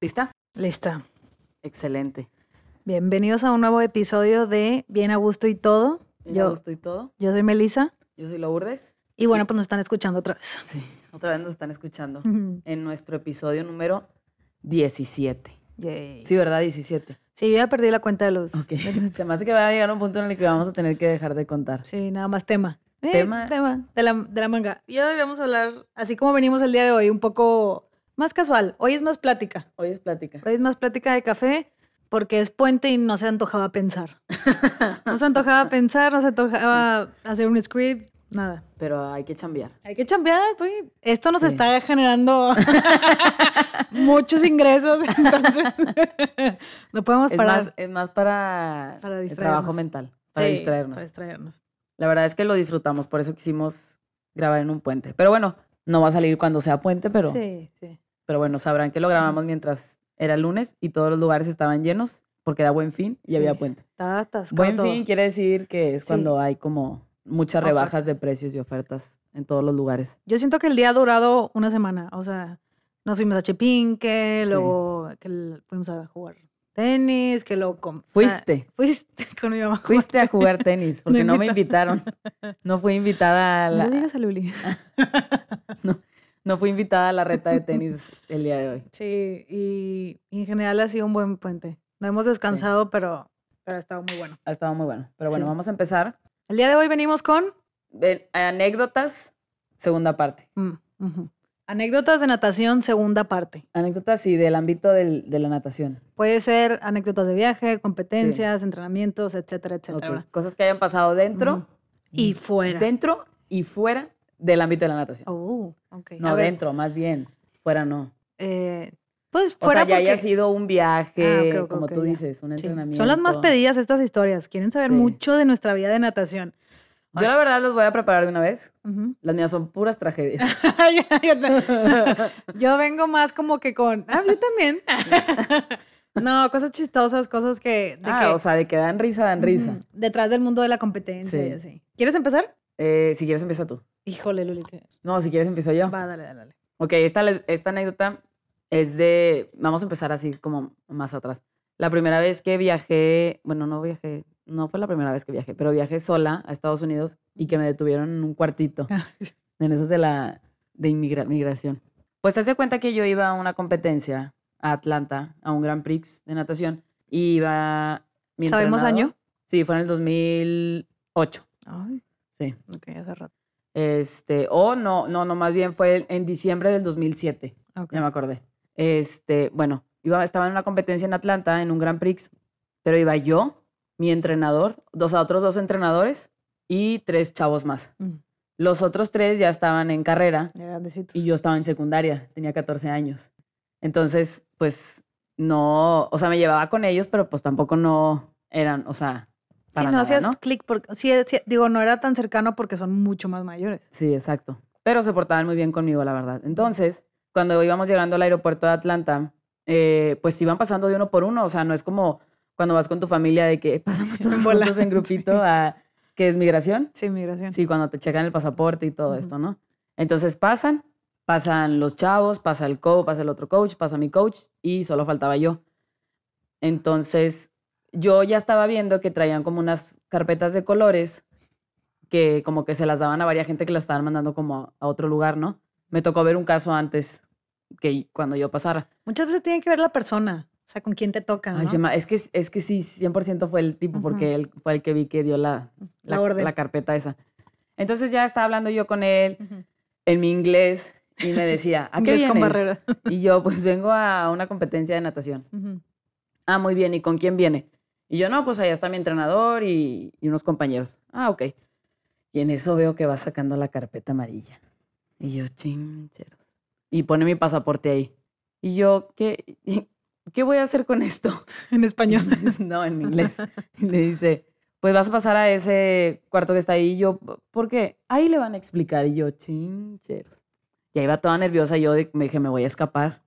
¿Lista? Lista. Excelente. Bienvenidos a un nuevo episodio de Bien a Gusto y Todo. Bien Yo- a gusto y todo. Yo soy Melissa Yo soy Lourdes. y bueno, pues nos están escuchando otra vez. Sí, otra vez nos están escuchando en nuestro episodio número 17. Yay. Sí, ¿verdad? 17. Sí, yo ya perdí la cuenta de los... Ok. Se me hace que va a llegar un punto en el que vamos a tener que dejar de contar. Sí, nada más tema. Eh, Tema. Tema de la, de la manga. Y hoy vamos a hablar, así como venimos el día de hoy, un poco más casual. Hoy es más plática. Hoy es plática. Hoy es más plática de café porque es puente y no se antojaba pensar. No se antojaba pensar, no se antojaba hacer un script, nada. Pero hay que chambear. Hay que chambear, pues. Esto nos Sí. está generando muchos ingresos, entonces no podemos Es parar. más, es más para, Para el trabajo mental, para Sí, distraernos. Para distraernos. La verdad es que lo disfrutamos, por eso quisimos grabar en un puente. Pero bueno, no va a salir cuando sea puente, pero, Sí, sí. pero bueno, sabrán que lo grabamos mientras era lunes y todos los lugares estaban llenos porque era buen fin y Sí. había puente. Atascado Buen todo. fin quiere decir que es cuando hay como muchas rebajas de precios y ofertas en todos los lugares. Yo siento que el día ha durado una semana. O sea, nos fuimos a Chepinque, Sí. luego que fuimos a jugar tenis, que luego... com- o sea, Fuiste, fuiste con mi mamá. a fuiste a jugar tenis porque no me invitaron. No fui invitada a No la, digas a Luli. no fui invitada a la reta de tenis el día de hoy. Sí, y, y en general ha sido un buen puente. No hemos descansado, pero, pero ha estado muy bueno. Ha estado muy bueno. Pero bueno, Sí. vamos a empezar. El día de hoy venimos con anécdotas, segunda parte. mm, anécdotas de natación, segunda parte. Anécdotas, sí, del ámbito del- de la natación. Puede ser anécdotas de viaje, competencias, entrenamientos, etcétera, etcétera. Cosas que hayan pasado dentro. Y fuera. dentro y fuera del ámbito de la natación. Oh, ok. no, A ver, dentro, más bien. Fuera no. eh, pues O fuera sea, ya haya porque- sido un viaje, Ah, ok, ok, como ok, tú ya. dices, un Sí, entrenamiento. Son las más pedidas estas historias. Quieren saber Sí. mucho de nuestra vida de natación. Yo la verdad los voy a preparar de una vez. Ujú. Las mías son puras tragedias. Yo vengo más como que con. Ah, yo también. no, cosas chistosas, cosas que. de ah, que- o sea, de que dan risa, dan risa. Ujú, Detrás del mundo de la competencia y Sí. así. ¿Quieres empezar? Eh, si quieres, empieza tú. Híjole, Luli. No, si quieres, empiezo yo. Va, dale, dale, dale. Ok, esta, esta anécdota es de. Vamos a empezar así como más atrás. La primera vez que viajé, bueno, no viajé, no fue la primera vez que viajé, pero viajé sola a Estados Unidos y que me detuvieron en un cuartito, Ah, en esos de la de inmigra- migración. Pues se hace cuenta que yo iba a una competencia a Atlanta, a un Grand Prix de natación, y iba. mi ¿Sabemos año? Sí, fue en el 2008. Ay, Sí. ok, hace rato. Este, o no, no, no, más bien fue en diciembre del 2007. Ok. Ya me acordé. Este, bueno, iba, estaba en una competencia en Atlanta, en un Grand Prix, pero iba yo, mi entrenador, dos a otros dos entrenadores y tres chavos más. Mm, Los otros tres ya estaban en carrera grandecitos. y yo estaba en secundaria, tenía 14 años. Entonces, pues no, o sea, me llevaba con ellos, pero pues tampoco no eran, o sea, Sí, para no nada, hacías ¿no? clic porque. Sí, sí, digo, no era tan cercano porque son mucho más mayores. Sí, exacto. Pero se portaban muy bien conmigo, la verdad. Entonces, cuando íbamos llegando al aeropuerto de Atlanta, eh, pues iban pasando de uno por uno. O sea, no es como cuando vas con tu familia de que pasamos todos juntos en grupito a que es migración. Sí, migración. Sí, cuando te checan el pasaporte y todo Ujú. esto, ¿no? Entonces pasan, pasan los chavos, pasa el coach, pasa el otro coach, pasa mi coach y solo faltaba yo. Entonces, yo ya estaba viendo que traían como unas carpetas de colores que como que se las daban a varias gente que las estaban mandando como a, a otro lugar, ¿no? Me tocó ver un caso antes que cuando yo pasara. Muchas veces tiene que ver la persona. O sea, con quién te toca. Se me- es, que, es que sí, 100% fue el tipo, porque él fue el que vi que dio la, La la, orden. la carpeta esa. Entonces ya estaba hablando yo con él Ujú. en mi inglés y me decía, ¿a qué con vienes? barrera. Y yo, pues vengo a una competencia de natación. Ah, muy bien, ¿y con quién viene? Y yo, no, pues allá está mi entrenador y, y unos compañeros. Ah, ok. Y en eso veo que va sacando la carpeta amarilla. Y yo, chincheros. Y pone mi pasaporte ahí. Y yo, ¿qué, ¿qué voy a hacer con esto? En español. no, en inglés. Y le dice, pues vas a pasar a ese cuarto que está ahí. Y yo, ¿por qué? Ahí le van a explicar. Y yo, chincheros. Y ahí va toda nerviosa. Yo de- me dije, me voy a escapar.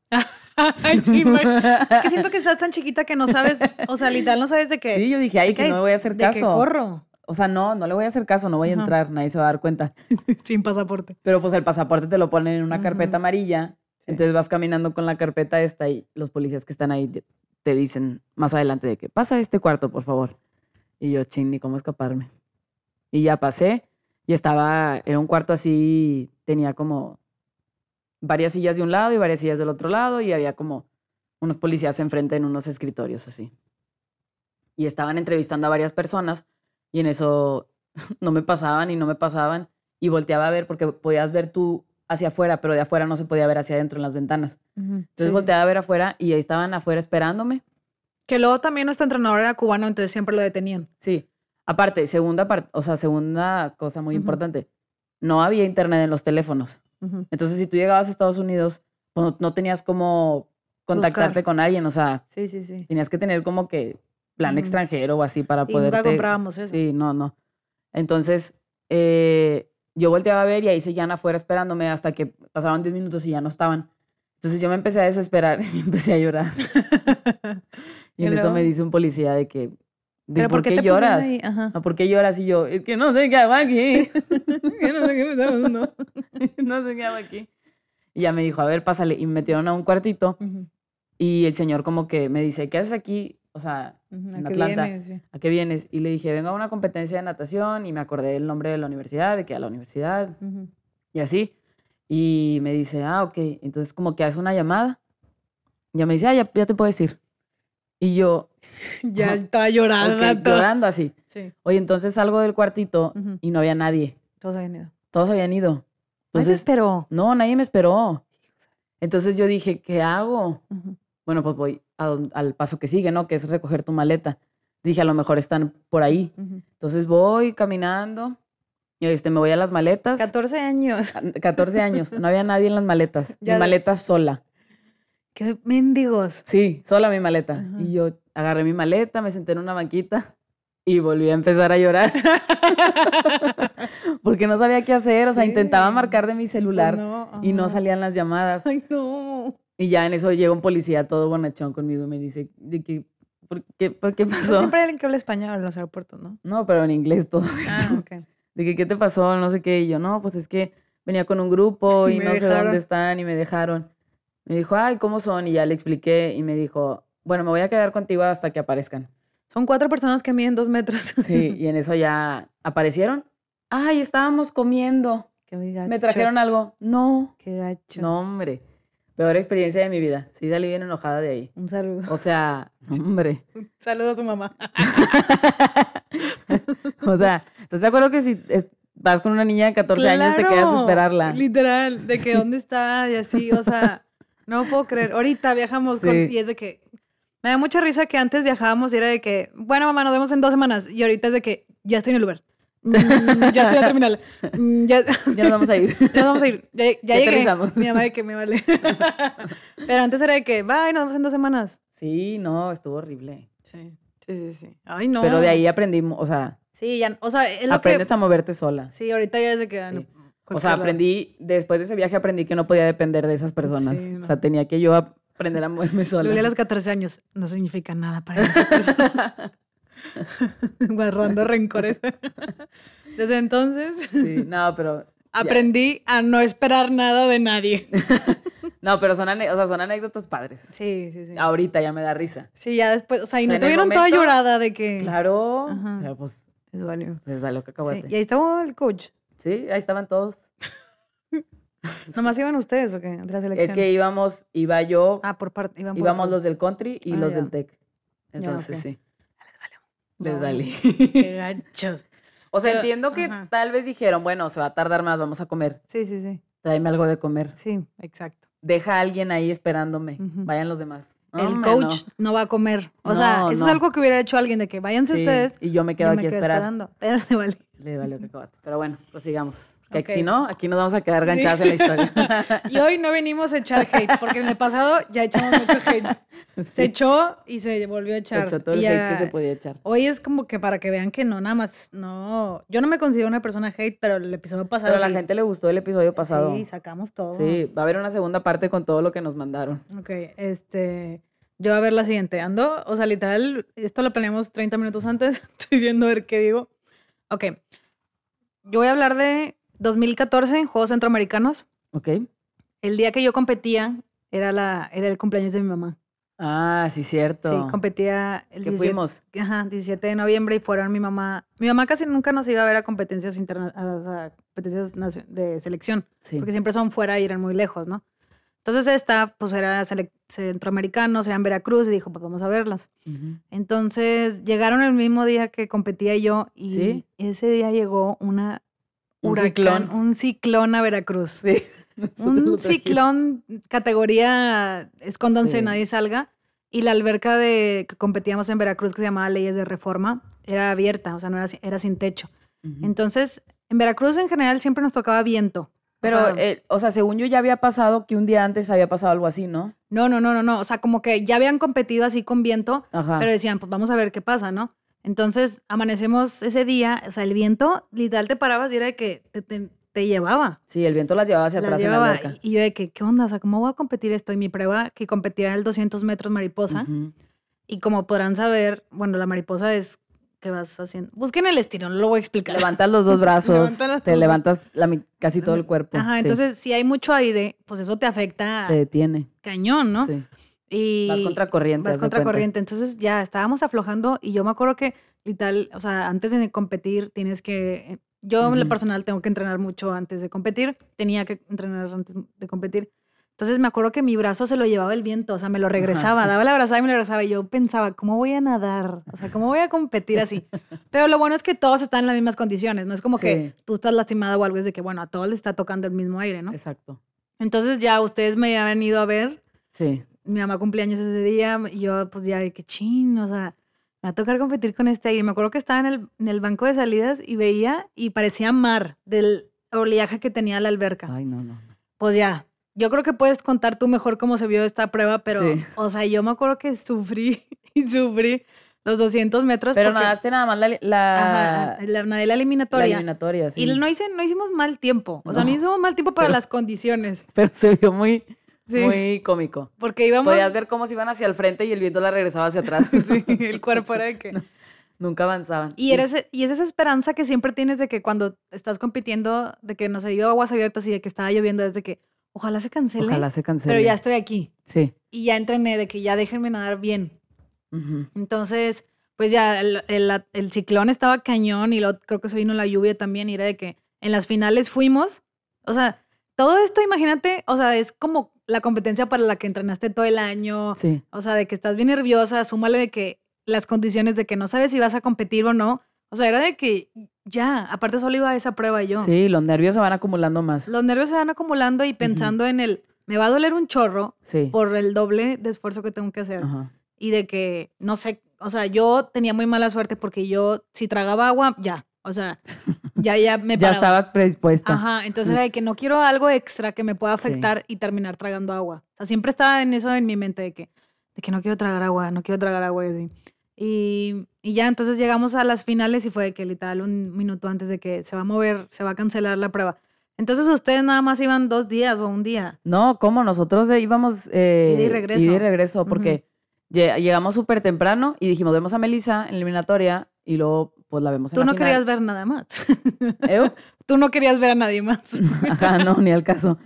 Ay, sí, que siento que estás tan chiquita que no sabes, o sea, literal no sabes de qué. Sí, yo dije, ay, que no le voy a hacer de que caso. corro. O sea, no, no le voy a hacer caso, no voy a Ajá. entrar, nadie se va a dar cuenta. Sin pasaporte. Pero pues el pasaporte te lo ponen en una carpeta amarilla, Sí. entonces vas caminando con la carpeta esta y los policías que están ahí te, te dicen más adelante de que pasa a este cuarto, por favor. Y yo, ching, ni cómo escaparme. Y ya pasé y estaba, era un cuarto así, tenía como varias sillas de un lado y varias sillas del otro lado y había como unos policías enfrente en unos escritorios así. Y estaban entrevistando a varias personas y en eso no me pasaban y no me pasaban y volteaba a ver porque podías ver tú hacia afuera, pero de afuera no se podía ver hacia adentro en las ventanas. Entonces Sí, volteaba a ver afuera y ahí estaban afuera esperándome. Que luego también nuestro entrenador era cubano, entonces siempre lo detenían. Sí. Aparte, segunda parte, o sea, segunda cosa muy importante, no había internet en los teléfonos. Entonces, si tú llegabas a Estados Unidos, pues, no, no tenías como contactarte Buscar. con alguien, o sea, Sí, sí, sí. tenías que tener como que plan Ujú. extranjero o así para poder. nunca comprábamos eso. Sí, no, no. Entonces, eh, yo volteaba a ver y ahí seguían afuera esperándome hasta que pasaron 10 minutos y ya no estaban. Entonces yo me empecé a desesperar y empecé a llorar. Y en eso me dice un policía de que, de, Pero ¿por, qué, pusieron lloras? Ajá. Ah, ¿Por qué lloras? Y yo, es que no sé qué hago aquí. Yo no sé qué me está pasando. no sé qué hago aquí. Y ya me dijo, a ver, pásale. Y me metieron a un cuartito Ujú, y el señor como que me dice, ¿qué haces aquí? O sea, ujú, ¿a en qué Atlanta. vienes? Sí. ¿A qué vienes? Y le dije, vengo a una competencia de natación y me acordé el nombre de la universidad, de que a la universidad Ujú. y así. Y me dice, ah, ok. Entonces como que hace una llamada. Ya me dice, ah, ya, ya te puedes ir. Y yo, Ya estaba llorando. ok, llorando así. Sí, Oye, entonces salgo del cuartito Ujú. y no había nadie. todos habían ido. Todos habían ido. Ay, se Entonces, esperó. no, nadie me esperó. Entonces yo dije, ¿qué hago? Ujú. Bueno, pues voy a al paso que sigue, ¿no? Que es recoger tu maleta. Dije, a lo mejor están por ahí. Entonces voy caminando y este, me voy a las maletas. 14 años. Ah, 14 años, no había nadie en las maletas. Ya mi maleta sola. Qué mendigos. Sí, sola mi maleta. Y yo agarré mi maleta, me senté en una banquita y volví a empezar a llorar porque no sabía qué hacer. O sea, intentaba marcar de mi celular Pues no, y no salían las llamadas. Ay, no. Y ya en eso llega un policía todo bonachón conmigo y me dice, ¿de qué, por, qué, por qué Pero pasó? siempre hay alguien que habla español en los aeropuertos, ¿no? No, pero en inglés todo Ah, esto. ok. De que, ¿qué te pasó? No sé qué. Y yo, no, pues es que venía con un grupo y Me no sé dejaron. dónde están y me dejaron. Me dijo, ay, ¿cómo son? Y ya le expliqué y me dijo, bueno, me voy a quedar contigo hasta que aparezcan. Son cuatro personas que miden dos metros. Sí, y en eso ya aparecieron. Ay, estábamos comiendo. Qué ¿Me trajeron algo? No. Qué gachos. No, hombre. Peor experiencia de mi vida. Sí, salí bien enojada de ahí. Un saludo. O sea, hombre. Un saludo a su mamá. o sea, ¿estás de acuerdo que si vas con una niña de 14 años te quedas a esperarla? Literal, de que dónde está y así, o sea, no puedo creer. Ahorita viajamos con, y es de que me da mucha risa que antes viajábamos y era de que, bueno, mamá, nos vemos en dos semanas. Y ahorita es de que ya estoy en el lugar. Mm, ya estoy en terminal. Mm, ya, Ya nos vamos a ir. ya nos vamos a ir. Ya, ya Ya llegué. aterrizamos. Mi mamá de que me vale. Pero antes era de que, bye, nos vemos en dos semanas. Sí, no, estuvo horrible. Sí, sí, sí, sí. Ay, no. Pero de ahí aprendimos, o sea, Sí, ya, o sea, es lo aprendes que... a moverte sola. Sí, ahorita ya es de que... no, Sí. O sea, lado. aprendí, después de ese viaje aprendí que no podía depender de esas personas. Sí, O sea, tenía que yo aprender a moverme sola. Luli a los 14 años no significa nada para esa persona. Guardando rencores. Desde entonces Sí, no, pero... aprendí a no esperar nada de nadie. No, pero son, o sea, son anécdotas padres. Sí, sí, sí. Ahorita ya me da risa. Sí, ya después, o sea, y O no sea, en te el vieron toda llorada de que... Claro. Ajá. Pero pues Es válido. les valió Sí, cacahuate. Y ahí estaba el coach. Sí, ahí estaban todos. ¿Nomás iban ustedes o qué? De la selección. Es que íbamos, iba yo, Ah, por parte. Íbamos por- los del country y Ah, los ya. del tech. Entonces sí, Les valió. valí. Qué gachos. o sea, Pero- entiendo que ajá. tal vez dijeron, bueno, se va a tardar más, vamos a comer. Sí, sí, sí. Tráeme algo de comer. Sí, exacto. Deja a alguien ahí esperándome. Vayan los demás. el Hombre, coach no. va a comer. O sea, eso no. es algo que hubiera hecho alguien de que váyanse Sí, ustedes. Y yo me Yo quedo me aquí quedo esperando. Pero le vale. Le valió cacahuate. Pero bueno, pues sigamos. Que Ok. si no, aquí nos vamos a quedar ganchadas en la historia. Y hoy no venimos a echar hate, porque en el pasado ya echamos mucho hate. Se Sí, echó y se volvió a se echar. echó todo el hate que se podía echar. Hoy es como que para que vean que no, nada más, no. Yo no me considero una persona hate, pero el episodio pasado. Pero a la sí- gente le gustó el episodio pasado. Sí, sacamos todo. Sí, va a haber una segunda parte con todo lo que nos mandaron. Ok, este. Yo a ver la siguiente. Ando, o sea, literal, esto lo planeamos 30 minutos antes. Estoy viendo a ver qué digo. Ok. Yo voy a hablar de 2014, Juegos Centroamericanos. ¿Ok? El día que yo competía era, la, era el cumpleaños de mi mamá. Ah, sí, cierto. Sí, competía el que 17, fuimos. ajá, 17 de noviembre y fueron mi mamá. Mi mamá casi nunca nos iba a ver a competencias interna competencias de selección, Sí. porque siempre son fuera y eran muy lejos, ¿no? Entonces esta, pues era centroamericanos, era en Veracruz y dijo, pues vamos a verlas. Entonces llegaron el mismo día que competía yo y ¿Sí? ese día llegó una Un huracán, ciclón. un ciclón a Veracruz. Sí. Un ciclón categoría escóndanse, Sí. nadie salga. Y la alberca de que competíamos en Veracruz, que se llamaba Leyes de Reforma, era abierta, o sea, no era, era sin techo. Entonces, en Veracruz en general siempre nos tocaba viento. O Pero, sea, eh, o sea, según yo ya había pasado que un día antes había pasado algo así, ¿no? no, no, no, no, no. O sea, como que ya habían competido así con viento, Ajá. pero decían, pues vamos a ver qué pasa, ¿no? Entonces, amanecemos ese día, o sea, el viento, literal, te parabas y era de que te, te- te llevaba. Sí, el viento las llevaba hacia Las atrás en llevaba. la alberca. Y y yo de que, ¿qué onda? O sea, ¿cómo voy a competir esto? Y mi prueba, que competía en el 200 metros mariposa. Y como podrán saber, bueno, la mariposa es que vas haciendo. Busquen el estilo, no lo voy a explicar. Levantas los dos brazos, Levantas te levantas la casi todo el cuerpo. Ajá, sí, entonces si hay mucho aire, pues eso te afecta te detiene. cañón, ¿no? Sí. Y Vas contra corriente. vas haz de contra cuenta. corriente. Entonces ya estábamos aflojando y yo me acuerdo que literal, o sea, antes de competir tienes que yo en lo personal tengo que entrenar mucho antes de competir, tenía que entrenar antes de competir. Entonces me acuerdo que mi brazo se lo llevaba el viento, o sea, me lo regresaba, sí. daba la abrazada y me lo regresaba. Y yo pensaba, ¿cómo voy a nadar? O sea, ¿cómo voy a competir así? Pero lo bueno es que todos están en las mismas condiciones, no es como que Sí. tú estás lastimada o algo, es de que, bueno, a todos les está tocando el mismo aire, ¿no? Exacto. Entonces ya ustedes me habían ido a ver, Sí. Mi mamá cumpleaños ese día y yo pues ya de que chin, o sea, me va a tocar competir con este aire. Me acuerdo que estaba en el, en el banco de salidas y veía y parecía mar del oleaje que tenía la alberca. Ay, no, no. Pues ya, yo creo que puedes contar tú mejor cómo se vio esta prueba, pero, Sí. o sea, yo me acuerdo que sufrí y sufrí los 200 metros. Pero porque- nadaste nada más la, la, Ajá, la, nadé la la eliminatoria. eliminatoria, sí. Y no, hice, no hicimos mal tiempo, o sea, no, No, hicimos mal tiempo para pero- las condiciones. Pero se vio muy, Sí, muy cómico. porque íbamos... Podías ver cómo se iban hacia el frente y el viento la regresaba hacia atrás. Sí, el cuerpo era de que... Nunca avanzaban. Y, eres, y es esa esperanza que siempre tienes de que cuando estás compitiendo, de que no sé, yo aguas abiertas y de que estaba lloviendo, es de que ojalá se cancele, Ojalá se cancele. pero ya estoy aquí. Sí. Y ya entrené de que ya déjenme nadar bien. Ujú. Entonces, pues ya el, el- el ciclón estaba cañón y luego creo que se vino la lluvia también y era de que en las finales fuimos. O sea, todo esto, imagínate, o sea, es como la competencia para la que entrenaste todo el año. Sí. O sea, de que estás bien nerviosa, súmale de que las condiciones de que no sabes si vas a competir o no. O sea, era de que ya, aparte solo iba a esa prueba yo. Sí, los nervios se van acumulando más. Los nervios se van acumulando y pensando en el, me va a doler un chorro Sí. por el doble de esfuerzo que tengo que hacer. Ajá. Y de que, no sé, o sea, yo tenía muy mala suerte porque yo, si tragaba agua, ya. O sea, ya, ya me Ya paraba. estabas predispuesta. Ajá, entonces era de que no quiero algo extra que me pueda Sí. afectar y terminar tragando agua. O sea, siempre estaba en eso en mi mente de que, de que no quiero tragar agua, no quiero tragar agua y así. Y, y ya, entonces llegamos a las finales y fue de que literal un minuto antes de que se va a mover, se va a cancelar la prueba. Entonces ustedes nada más iban dos días o un día. No, ¿cómo? Nosotros íbamos... Eh, y regreso. ida y regreso, Ujú. porque lle- llegamos súper temprano y dijimos, vemos a Melissa en la eliminatoria y luego pues la vemos en Tú la no final. querías ver nada más. ¿Eu? Tú no querías ver a nadie más. Ajá, no, ni al caso.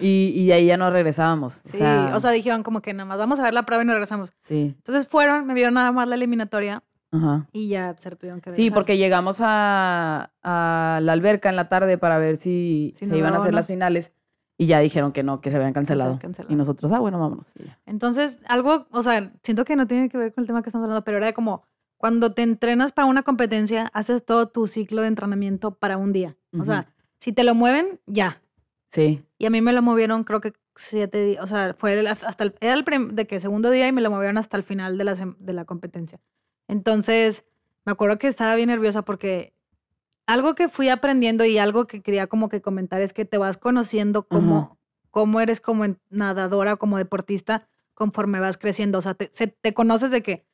Y, y ahí ya no regresábamos. Sí, o sea, dijeron como que nada más vamos a ver la prueba y nos regresamos. sí, Entonces fueron, me vieron nada más la eliminatoria ajá. y ya se tuvieron que Sí, regresar. porque llegamos a, a la alberca en la tarde para ver si, Si se iban a hacer no. las finales y ya dijeron que no, que se habían cancelado. cancelado. Y nosotros, ah, bueno, vámonos. Entonces, algo, o sea, siento que no tiene que ver con el tema que estamos hablando, pero era como cuando te entrenas para una competencia, haces todo tu ciclo de entrenamiento para un día. O sea, si te lo mueven, ya. Sí, Y a mí me lo movieron, creo que siete días, o sea, fue el- hasta el, era el de que segundo día y me lo movieron hasta el final de la, de la competencia. Entonces, me acuerdo que estaba bien nerviosa porque algo que fui aprendiendo y algo que quería como que comentar es que te vas conociendo como, cómo eres como nadadora, como deportista, conforme vas creciendo. O sea, te, se- te conoces de que,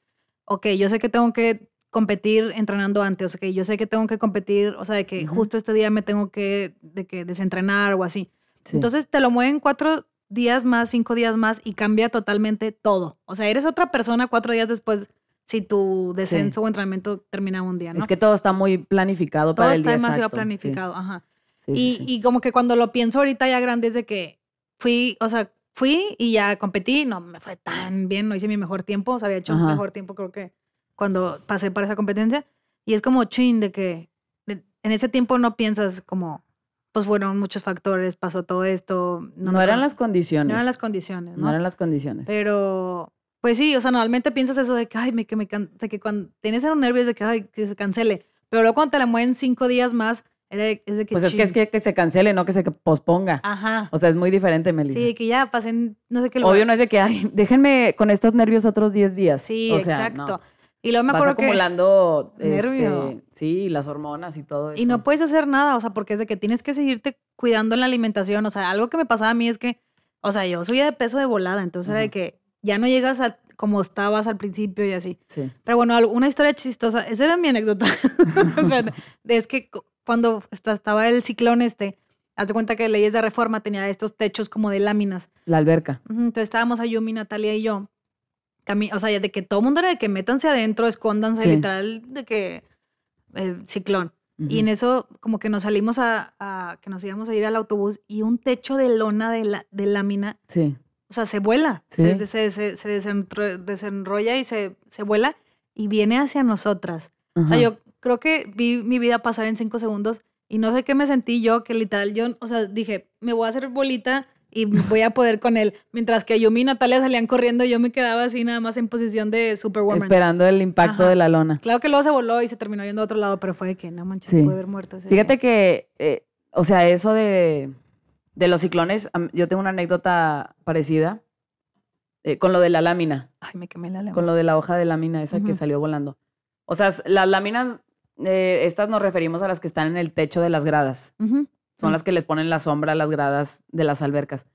ok, yo sé que tengo que competir entrenando antes, ok, yo sé que tengo que competir, o sea, de que Ujú. justo este día me tengo que, de que desentrenar o así. Sí. Entonces te lo mueven cuatro días más, cinco días más y cambia totalmente todo. O sea, eres otra persona cuatro días después si tu descenso o entrenamiento termina un día, ¿no? Es que todo está muy planificado todo para el está día demasiado exacto, sí. planificado, ajá. Sí, sí, Y, y como que cuando lo pienso ahorita ya grande es de que fui, o sea, fui y ya competí, no me fue tan bien, no hice mi mejor tiempo, o sea, había hecho un Ajá. mejor tiempo creo que cuando pasé para esa competencia. Y es como chin de que de- en ese tiempo no piensas como, pues fueron muchos factores, pasó todo esto. No, me eran las condiciones. no eran las condiciones, No ¿no? eran las condiciones. Pero, pues sí, o sea, normalmente piensas eso de que, ay, me, que me can- de que cuando tienes esos nervios de que, ay, que se cancele. Pero luego cuando te la mueven cinco días más, era de- es de que. pues es que es que, que se cancele, no que se posponga. Ajá. O sea, es muy diferente, Melissa. Sí, que ya pasen, no sé qué Obvio no es de que, ay, déjenme con estos nervios otros 10 días. Sí, o sea, exacto. no. Y luego me Vas acuerdo que. acumulando, Nervio. este, sí, las hormonas y todo eso. Y no puedes hacer nada, o sea, porque es de que tienes que seguirte cuidando en la alimentación. O sea, algo que me pasaba a mí es que, o sea, yo subía de peso de volada, entonces era de que ya no llegas a como estabas al principio y así. Sí. Pero bueno, una historia chistosa, esa era mi anécdota. Es que cuando esta- estaba el ciclón este, haz de cuenta que leyes de reforma tenía estos techos como de láminas. La alberca. Entonces estábamos a Yumi, Natalia y yo. O sea, de que todo el mundo era de que métanse adentro, escóndanse, Sí. literal, de que el ciclón. Y en eso, como que nos salimos a, a- que nos íbamos a ir al autobús y un techo de lona de, la, de lámina, Sí. o sea, se vuela, se, Sí. se, se- se desenro- desenrolla y se, se vuela y viene hacia nosotras. O sea, yo creo que vi mi vida pasar en cinco segundos y no sé qué me sentí yo, que literal yo, o sea, dije, me voy a hacer bolita y voy a poder con él. Mientras que Yumi y Natalia salían corriendo, yo me quedaba así nada más en posición de Superwoman. Esperando el impacto Ajá. de la lona. Claro que luego se voló y se terminó yendo a otro lado, pero fue de que no manches, Sí. puede haber muerto. ese Fíjate día. que, eh, o sea, eso de, de los ciclones, yo tengo una anécdota parecida eh, con lo de la lámina, Ay, me quemé la lengua. con lo de la hoja de lámina esa que salió volando. O sea, las láminas, eh, estas nos referimos a las que están en el techo de las gradas. Son Mm. las que les ponen la sombra a las gradas de las albercas.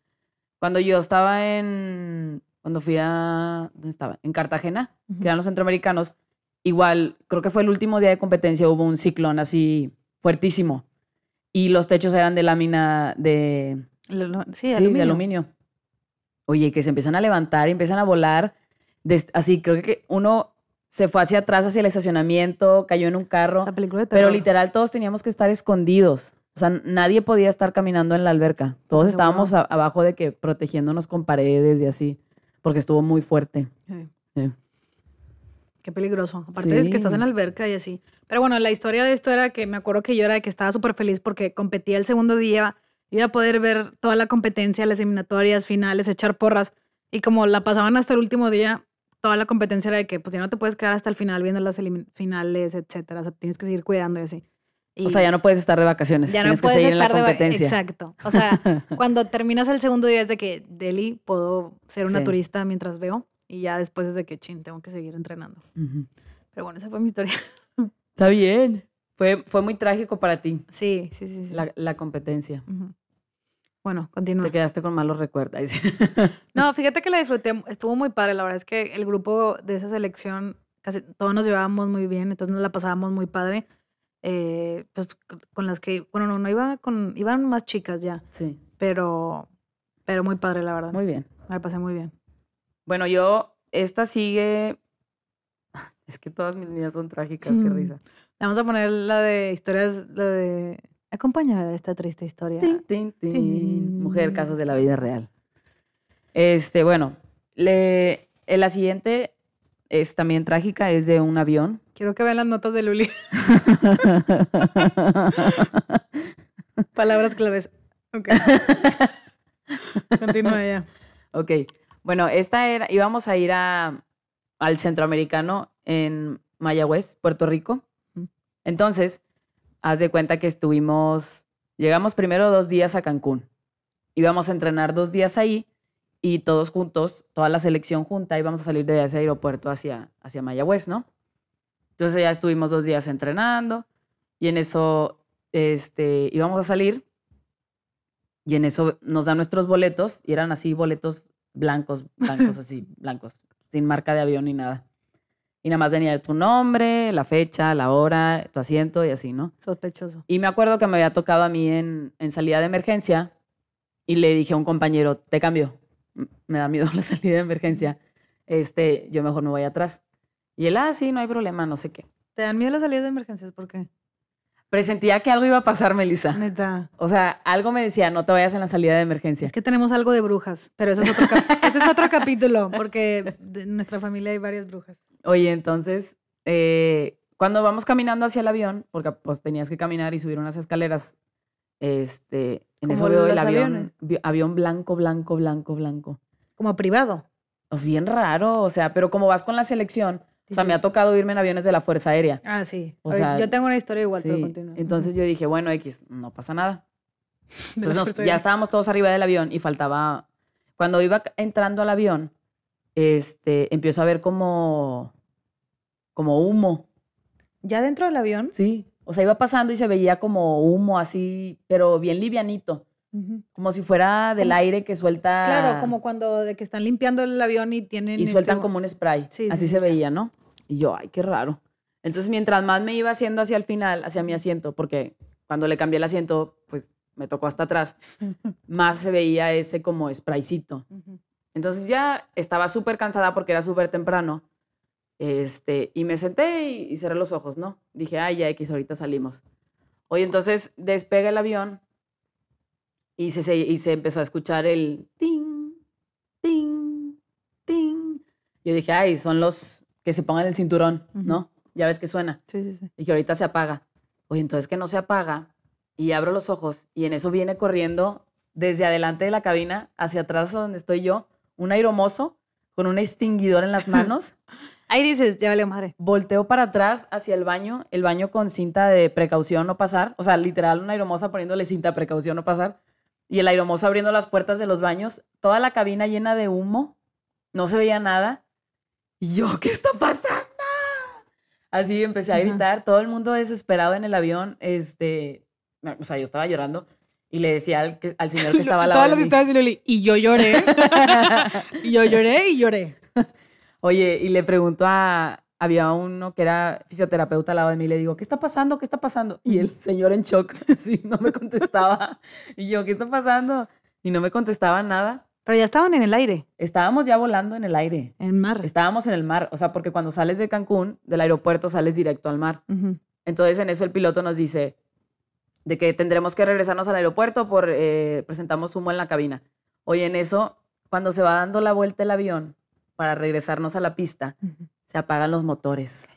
Cuando yo estaba en, cuando fui a, ¿dónde estaba? En Cartagena, Ujú. que eran los centroamericanos, igual, creo que fue el último día de competencia, hubo un ciclón así fuertísimo. Y los techos eran de lámina de, lo- sí, sí, aluminio. de aluminio. Oye, que se empiezan a levantar y empiezan a volar. des- así, creo que uno se fue hacia atrás, hacia el estacionamiento, cayó en un carro. Esa película de Pero literal todos teníamos que estar escondidos. O sea, nadie podía estar caminando en la alberca. Todos Seguro. estábamos a- abajo de que protegiéndonos con paredes y así, porque estuvo muy fuerte. Sí. Sí. Qué peligroso. Aparte de que estás en la alberca y así. Pero bueno, la historia de esto era que me acuerdo que yo era de que estaba súper feliz porque competía el segundo día, iba a poder ver toda la competencia, las eliminatorias, finales, echar porras. Y como la pasaban hasta el último día, toda la competencia era de que pues ya no te puedes quedar hasta el final viendo las finales, etcétera. O sea, tienes que seguir cuidando y así. O sea, ya no puedes estar de vacaciones. ya no puedes que seguir estar en la de competencia. Exacto. O sea, cuando terminas el segundo día es de que, Deli, puedo ser una Sí. turista mientras veo. Y ya después es de que, chin, tengo que seguir entrenando. Pero bueno, esa fue mi historia. Está bien. Fue, fue muy trágico para ti Sí, sí, sí. sí. la, la competencia. Ujú. Bueno, continúa. Te quedaste con malos recuerdos. No, fíjate que la disfruté, estuvo muy padre. La verdad es que el grupo de esa selección, casi todos nos llevábamos muy bien, entonces nos la pasábamos muy padre. Eh, pues con las que, bueno, no, no iba con, iban más chicas ya, Sí, pero, pero muy padre, la verdad. muy bien. Me la pasé muy bien. Bueno, yo, esta sigue... Es que todas mis niñas son trágicas, qué Mm. risa. Le Vamos a poner la de historias, la de... Acompáñame a ver esta triste historia. Tin, tin, tin. Tin. Mujer, casos de la vida real. Este, bueno, le, eh, la siguiente es también trágica, es de un avión. Quiero que vean las notas de Luli. Palabras claves. Ok. Continúa ya. ok, bueno, esta era, íbamos a ir a, al centroamericano en Mayagüez, Puerto Rico. Entonces, haz de cuenta que estuvimos, llegamos primero dos días a Cancún. Íbamos a entrenar dos días ahí y todos juntos, toda la selección junta, íbamos a salir de ese aeropuerto hacia, hacia Mayagüez, ¿no? Entonces ya estuvimos dos días entrenando Y en eso este, íbamos a salir y en eso nos dan nuestros boletos y eran así boletos blancos, blancos así, blancos, sin marca de avión ni nada. Y nada más venía tu nombre, la fecha, la hora, tu asiento y así, ¿no? Sospechoso. Y me acuerdo que me había tocado a mí en, en salida de emergencia y le dije a un compañero, te cambio, me da miedo la salida de emergencia, este, yo mejor me voy atrás. Y él, ah, sí, no hay problema, no sé qué. ¿Te dan miedo las salidas de emergencias? ¿Por qué? Presentía que algo iba a pasar, Melissa. Neta. O sea, algo me decía, no te vayas en la salida de emergencia. Es que tenemos algo de brujas, pero eso es otro, ese es otro capítulo, porque en nuestra familia hay varias brujas. Oye, entonces, eh, cuando vamos caminando hacia el avión, porque pues tenías que caminar y subir unas escaleras, este, en eso veo el avión, aviones. avión blanco, blanco, blanco, blanco. Como privado. Oh, Bien raro, o sea, pero como vas con la selección, o sea, me ha tocado irme en aviones de la Fuerza Aérea. Ah, sí. o Oye, sea, yo tengo una historia igual, pero Sí, continúa. Entonces yo dije, bueno, X, no pasa nada. Entonces nos- ya estábamos todos arriba del avión y faltaba, cuando iba entrando al avión, este, empiezo a ver como, como humo, ¿Ya dentro del avión? sí. O sea, iba pasando y se veía como humo así, pero bien livianito, como si fuera del aire que suelta. Claro, como cuando de que están limpiando el avión y tienen... Y este sueltan hu- como un spray. Sí, sí, así sí, se veía, ¿no? Y yo, ay, qué raro. Entonces, mientras más me iba haciendo hacia el final, hacia mi asiento, porque cuando le cambié el asiento, pues me tocó hasta atrás, más se veía ese como spraycito. Ujú. Entonces ya estaba súper cansada porque era súper temprano. Este, y me senté y, y cerré los ojos, ¿no? Dije, ay, ya X, ahorita salimos. Oye, entonces despega el avión y se, se- y se empezó a escuchar el ting, ting, ting. Yo dije, ay, son los que se pongan el cinturón. ¿no? Ya ves que suena. Sí, sí, sí. Dije, ahorita se apaga. Oye, entonces que no se apaga. Y abro los ojos y en eso viene corriendo desde adelante de la cabina hacia atrás donde estoy yo, un aeromozo con un extinguidor en las manos. Ahí dices, ya vale madre. Volteo para atrás hacia el baño, el baño con cinta de precaución no pasar. O sea, literal, una aeromoza poniéndole cinta de precaución no pasar. Y el aeromozo abriendo las puertas de los baños, toda la cabina llena de humo, no se veía nada. Y yo, ¿qué está pasando? Así empecé a gritar, todo el mundo desesperado en el avión, este, o sea, yo estaba llorando y le decía al, que- al señor que estaba al lado Todas de las mí. historias de Loli. Y yo lloré. y yo lloré y lloré. Oye, y le pregunto a, había uno que era fisioterapeuta al lado de mí, le digo, ¿qué está pasando? ¿Qué está pasando? Y el señor en shock, sí, no me contestaba. Y yo, ¿qué está pasando? Y no me contestaba nada. Pero ya estaban en el aire, Estábamos ya volando en el aire. en el mar. Estábamos en el mar, o sea, porque cuando sales de Cancún, del aeropuerto, sales directo al mar. Ujú. Entonces en eso el piloto nos dice de que tendremos que regresarnos al aeropuerto por eh, presentamos humo en la cabina. Oye, en eso, cuando se va dando la vuelta el avión para regresarnos a la pista, se apagan los motores.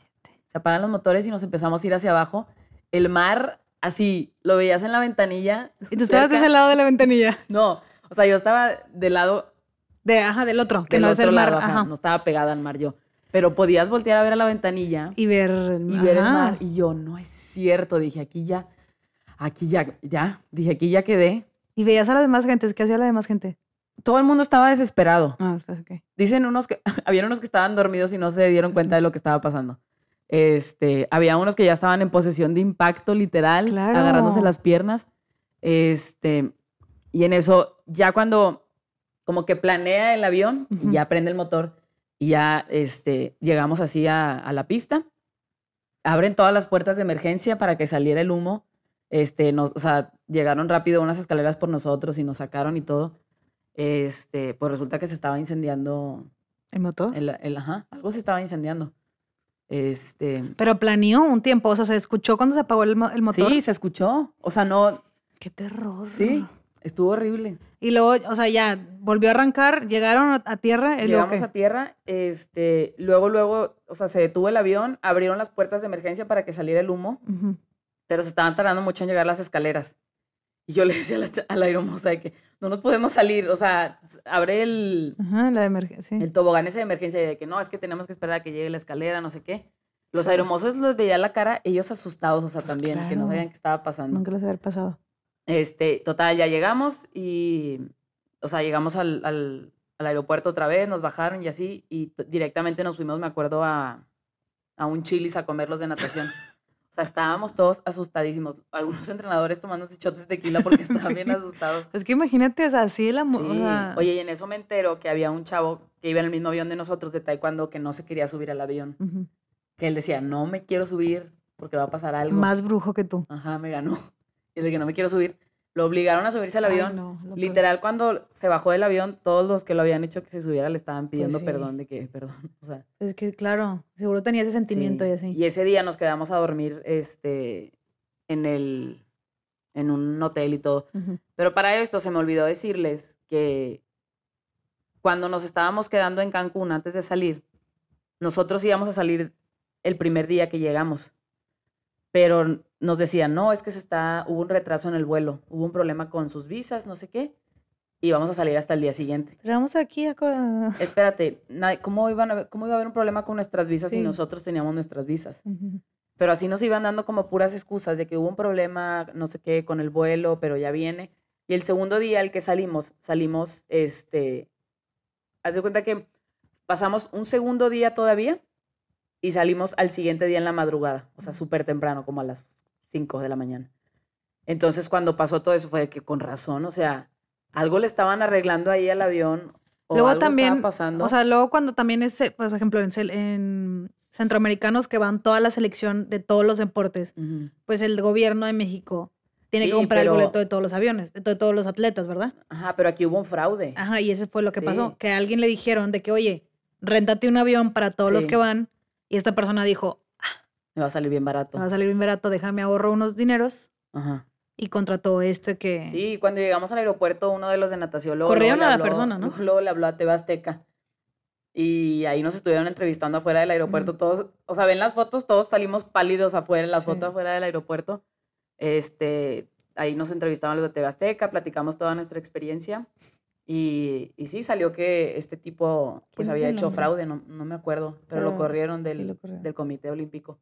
Se apagan los motores y nos empezamos a ir hacia abajo. El mar, así, lo veías en la ventanilla. Y tú estabas de ese lado de la ventanilla. No, o sea, yo estaba del lado De, ajá, del otro, que del no es otro mar. lado, ajá, ajá. no estaba pegada al mar yo. Pero podías voltear a ver a la ventanilla Y ver el y ver el mar. Y yo, no es cierto, dije, aquí ya, aquí ya, ya, dije, aquí ya quedé. Y veías a las demás gentes. ¿Qué hacía la demás gente? Todo el mundo estaba desesperado. Ah, pues. Dicen unos que, habían unos que estaban dormidos y no se dieron cuenta de lo que estaba pasando. Este, había unos que ya estaban en posesión de impacto literal, Claro. agarrándose las piernas. Este, y en eso, ya cuando como que planea el avión, y ya prende el motor y ya este, llegamos así a, a la pista. Abren todas las puertas de emergencia para que saliera el humo. Este, nos, o sea, llegaron rápido unas escaleras por nosotros y nos sacaron y todo. Este, pues resulta que se estaba incendiando ¿El motor? el, el- ajá, algo se estaba incendiando. Este, Pero planeó un tiempo. O sea, se escuchó cuando se apagó el, el motor. sí, se escuchó. O sea, no, Qué terror. sí, estuvo horrible. Y luego, o sea, ya volvió a arrancar, llegaron a, tierra. ¿y luego Llegamos a tierra, este, luego, luego, o sea, se detuvo el avión, abrieron las puertas de emergencia para que saliera el humo, Ujú. Pero se estaban tardando mucho en llegar las escaleras. Y yo le decía a la, a la aeromoza de que no nos podemos salir, o sea, abre el, Ajá, la emergencia. el tobogán ese de emergencia y de que no, es que tenemos que esperar a que llegue la escalera, no sé qué. Los aeromozos los veía la cara, ellos asustados, o sea, Pues también, que no sabían qué estaba pasando. Nunca les había pasado. Este, total, ya llegamos y, o sea, llegamos al, al, al aeropuerto otra vez, nos bajaron y así, y directamente nos fuimos, me acuerdo, a, a un chilis a comer los de natación. Sea, estábamos todos asustadísimos. Algunos entrenadores tomándose shots de tequila porque estaban bien asustados. Es que imagínate, o sea, así el amor. Sí. Oye, y en eso me entero que había un chavo que iba en el mismo avión de nosotros de taekwondo que no se quería subir al avión. Que él decía, no me quiero subir porque va a pasar algo. Más brujo que tú. Ajá, me ganó. Y el que no me quiero subir. Lo obligaron a subirse al Ay, avión. no. Literal, cuando se bajó del avión, todos los que lo habían hecho que se subiera le estaban pidiendo Pues sí. perdón de que, perdón. O sea, Es que, claro, seguro tenía ese sentimiento sí. y así. Y ese día nos quedamos a dormir este, en, el, en un hotel y todo. Pero para esto se me olvidó decirles que cuando nos estábamos quedando en Cancún antes de salir, nosotros íbamos a salir el primer día que llegamos. Pero nos decían, no, es que se está, hubo un retraso en el vuelo, hubo un problema con sus visas, no sé qué, y vamos a salir hasta el día siguiente. Pero vamos aquí a... Espérate, ¿cómo, iban a ¿cómo iba a haber un problema con nuestras visas si Sí. nosotros teníamos nuestras visas? Pero así nos iban dando como puras excusas de que hubo un problema, no sé qué, con el vuelo, pero ya viene. Y el segundo día al que salimos, salimos, este, haz de cuenta que pasamos un segundo día todavía y salimos al siguiente día en la madrugada, o sea, súper temprano, como a las 5 de la mañana. Entonces, cuando pasó todo eso fue de que con razón, o sea, algo le estaban arreglando ahí al avión o Luego algo también, estaba pasando. O sea, luego cuando también es, eh, por ejemplo, en, centroamericanos que van toda la selección de todos los deportes, pues el gobierno de México tiene Sí, que comprar pero- el boleto de todos los aviones, de to- todos los atletas, ¿verdad? Ajá, pero aquí hubo un fraude. Ajá, y ese fue lo que pasó, que a alguien le dijeron de que, oye, réntate un avión para todos los que van, y esta persona dijo, Me va a salir bien barato. me va a salir bien barato, déjame ahorro unos dineros, Ajá. y contrató este que... Sí, cuando llegamos al aeropuerto, uno de los de natación luego, Corrieron luego a la habló- persona, ¿no? Luego, le habló a TV Azteca. Y ahí nos estuvieron entrevistando afuera del aeropuerto. Todos, o sea, ven las fotos, todos salimos pálidos afuera, en la Sí. foto afuera del aeropuerto. Este, ahí nos entrevistaban los de TV Azteca, platicamos toda nuestra experiencia. Y, y sí, salió que este tipo pues ¿Quién es había hecho nombre? fraude, no, no me acuerdo, pero, lo Pero corrieron sí del, lo del Comité Olímpico.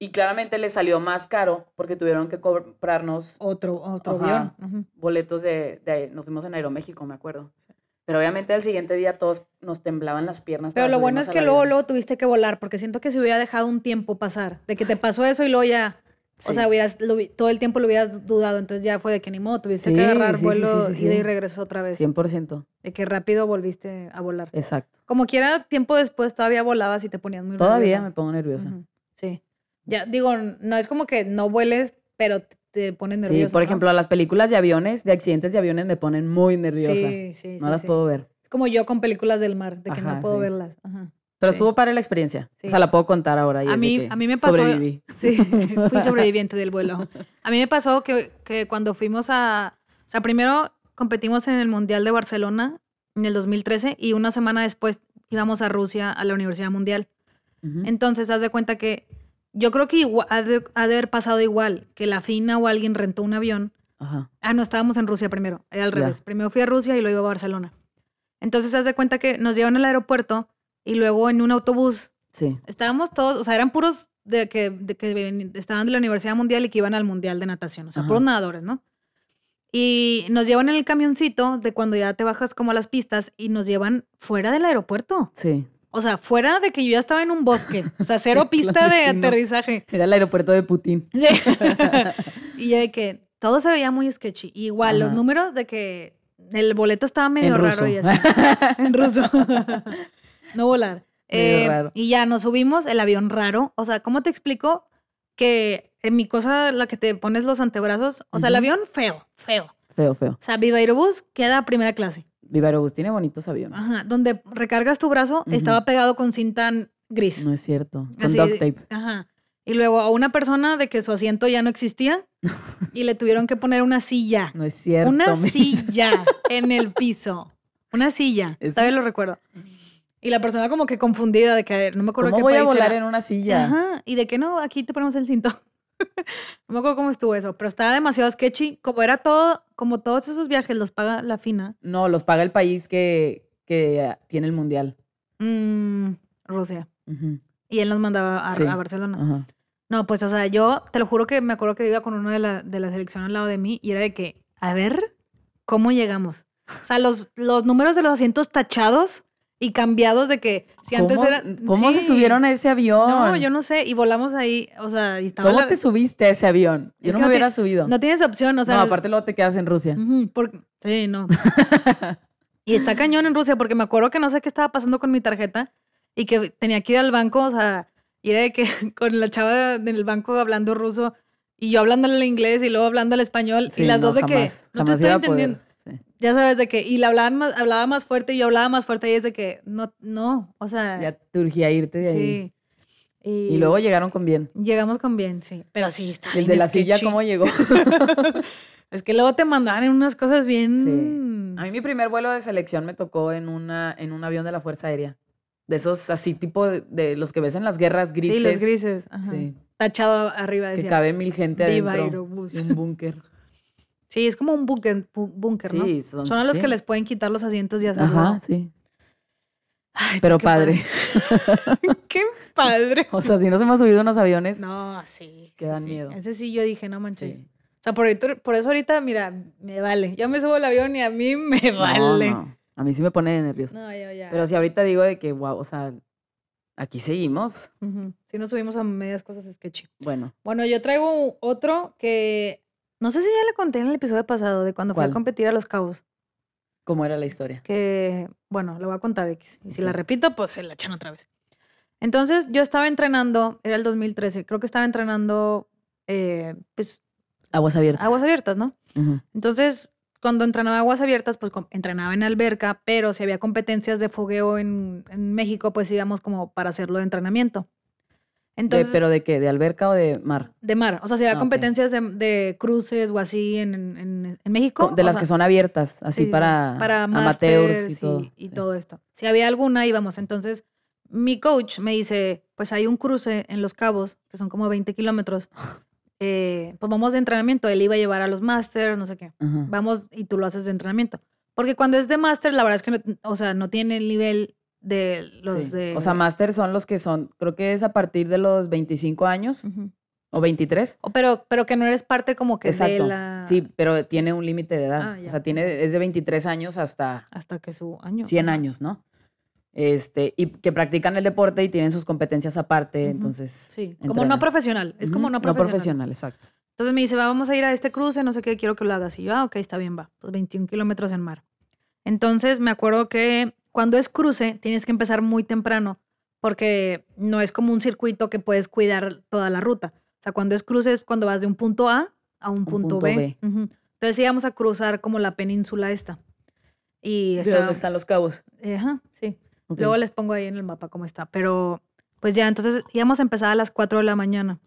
Y claramente le salió más caro porque tuvieron que comprarnos Otro, otro Ajá. avión. boletos de, de- nos fuimos en Aeroméxico, me acuerdo. Pero obviamente al siguiente día todos nos temblaban las piernas. Pero lo bueno es que luego, luego tuviste que volar, porque siento que si hubiera dejado un tiempo pasar, de que te pasó eso y luego ya, o Sí. sea, hubieras, lo todo el tiempo lo hubieras dudado, entonces ya fue de que ni modo, tuviste Sí, que agarrar sí, vuelo ida y regreso otra vez. 100%. De que rápido volviste a volar. Exacto. Como quiera, tiempo después todavía volabas y te ponías muy Todavía nerviosa. me pongo nerviosa. Ujú, Sí. Ya, digo, no es como que no vueles, pero te- te pones Sí, nerviosa. por ¿no? ejemplo, las películas de aviones, de accidentes de aviones, me ponen muy nerviosa. Sí, sí, no las puedo ver. Es como yo con películas del mar, de que Ajá, no puedo verlas. Ajá. Pero Sí. estuvo padre la experiencia. Sí. O sea, la puedo contar ahora. Y A mí- que a mí me pasó- Sobreviví. Sí, fui sobreviviente del vuelo. A mí me pasó que, que cuando fuimos a... O sea, primero competimos en el Mundial de Barcelona en el 2013 y una semana después íbamos a Rusia a la Universidad Mundial. Ujú. Entonces, haz de cuenta que yo creo que igual, ha, de, ha de haber pasado igual, que la FINA o alguien rentó un avión. Ajá. Ah, no, estábamos en Rusia primero, era al revés. Primero fui a Rusia y luego iba a Barcelona. Entonces, haz de cuenta que nos llevan al aeropuerto y luego en un autobús Sí. estábamos todos, o sea, eran puros de que, de que estaban de la Universidad Mundial y que iban al Mundial de Natación, o sea, Ajá. puros nadadores, ¿no? Y nos llevan en el camioncito de cuando ya te bajas como a las pistas y nos llevan fuera del aeropuerto. Sí. O sea, fuera de que yo ya estaba en un bosque, o sea, cero pista de aterrizaje. Era el aeropuerto de Putin. y ya de que todo se veía muy sketchy. Igual, los números de que el boleto estaba medio en raro ruso. y así. en ruso. No volar. Eh, raro. Y ya nos subimos, el avión raro. O sea, ¿cómo te explico que en mi cosa, la que te pones los antebrazos, o sea, el avión feo, feo. Feo, feo. O sea, Viva Aerobús queda primera clase. Viva Aerobús tiene bonitos aviones. Ajá, donde recargas tu brazo, estaba pegado con cinta gris. No es cierto. Con Así duct tape. Ajá. Y luego a una persona de que su asiento ya no existía y le tuvieron que poner una silla. No es cierto. Una silla en el piso. Una silla. Es- Todavía lo recuerdo. Y la persona como que confundida de que no me acuerdo ¿Cómo qué voy a país volar era. en una silla? Ajá. Y de que no, aquí te ponemos el cinto. no me acuerdo cómo estuvo eso, pero estaba demasiado sketchy. Como era todo, como todos esos viajes los paga la FINA. No, los paga el país que, que tiene el mundial. mm, Rusia. Ujú. Y él nos mandaba a, Sí. a Barcelona. Ajá. No, pues, o sea, yo te lo juro que me acuerdo que iba con uno de la, de la selección al lado de mí y era de que, a ver, ¿cómo llegamos? O sea, los, los números de los asientos tachados Y cambiados de que si antes ¿Cómo, era. cómo se subieron a ese avión? No, yo no sé. Y volamos ahí, o sea, y estaba. ¿Cómo la- te subiste a ese avión? Yo Es no me no hubiera subido. No tienes opción, o sea. no, aparte luego te quedas en Rusia. Sí, no. y está cañón en Rusia porque me acuerdo que no sé qué estaba pasando con mi tarjeta y que tenía que ir al banco, o sea, ir de que con la chava en el banco hablando ruso y yo hablándole el inglés y luego hablando el español Sí, y las no, dos de que no te estoy entendiendo. Sí. Ya sabes de que y le hablaban más, hablaba más fuerte y yo hablaba más fuerte y es de que no no, o sea, Ya te urgía irte de ahí. sí. Y, Y luego llegaron con bien. llegamos con bien, sí, pero sí está El bien de la silla. ¿cómo llegó? Es que luego te mandaban en unas cosas bien A mí mi primer vuelo de selección me tocó en, una, en un avión de la Fuerza Aérea. De esos así tipo de, de los que ves en las guerras grises. Sí, los grises. Ajá. Sí, Tachado arriba que decía. cabe mil gente Viva adentro Aerobús. de un búnker. Sí, es como un búnker, ¿no? Sí, son, Son a los sí. que les pueden quitar los asientos y hacerlo. Ajá, sí. Ay, pues Pero qué padre. qué padre. O sea, si nos hemos subido unos aviones. No, sí. Que sí, dan sí. miedo. Ese sí yo dije, no manches. O sea, por, eso ahorita, mira, me vale. Yo me subo al avión y a mí me No, vale. no, A mí sí me pone nervioso. No, yo ya. Pero si ahorita digo de que, wow, o sea, aquí seguimos. Sí nos subimos a medias cosas sketchy. Bueno, Bueno, yo traigo otro que no sé si ya le conté en el episodio pasado de cuando fui ¿Cuál? a competir a Los Cabos. ¿cómo era la historia? Que, bueno, le voy a contar X. Y si la repito, pues se la echan otra vez. Entonces, yo estaba entrenando, era el 2013, creo que estaba entrenando, eh, pues, Aguas abiertas. aguas abiertas, ¿no? Entonces, cuando entrenaba aguas abiertas, pues entrenaba en alberca, pero si había competencias de fogueo en, en México, pues íbamos como para hacerlo de entrenamiento. De- ¿Pero de qué? ¿De alberca o de mar? de mar. O sea, si había Ah, competencias de, de cruces o así en, en- en- en México. Co- De las sea, que son abiertas, así sí, sí, sí, para, para amateurs y todo. y sí. todo esto. Si había alguna, íbamos. Entonces, mi coach me dice, pues hay un cruce en Los Cabos, que son como 20 kilómetros. eh, pues vamos de entrenamiento. Él iba a llevar a los masters, no sé qué. Ajá. Vamos y tú lo haces de entrenamiento. Porque cuando es de máster, la verdad es que, no, o sea, no tiene el nivel de los Sí. de... O sea, máster son los que son, creo que es a partir de los 25 años o 23. O pero, pero que no eres parte como que Exacto. de la... Sí, pero tiene un límite de edad. Ah, o sea, tiene, es de 23 años hasta Hasta que su año. 100 ajá. años, ¿no? Este, y que practican el deporte y tienen sus competencias aparte, entonces. Sí, como no profesional. Es como no profesional. profesional, exacto. Entonces me dice, "Va, vamos a ir a este cruce, no sé qué, quiero que lo hagas. Y yo, ah, ok, está bien, va. Pues 21 kilómetros en mar. Entonces me acuerdo que cuando es cruce, tienes que empezar muy temprano, porque no es como un circuito que puedes cuidar toda la ruta. O sea, cuando es cruce es cuando vas de un punto A a un, punto, punto B. Entonces íbamos a cruzar como la península esta. Y ¿De está, dónde están los cabos? Ajá, sí. Luego les pongo ahí en el mapa cómo está. Pero, pues ya, entonces íbamos a empezar a las 4 de la mañana.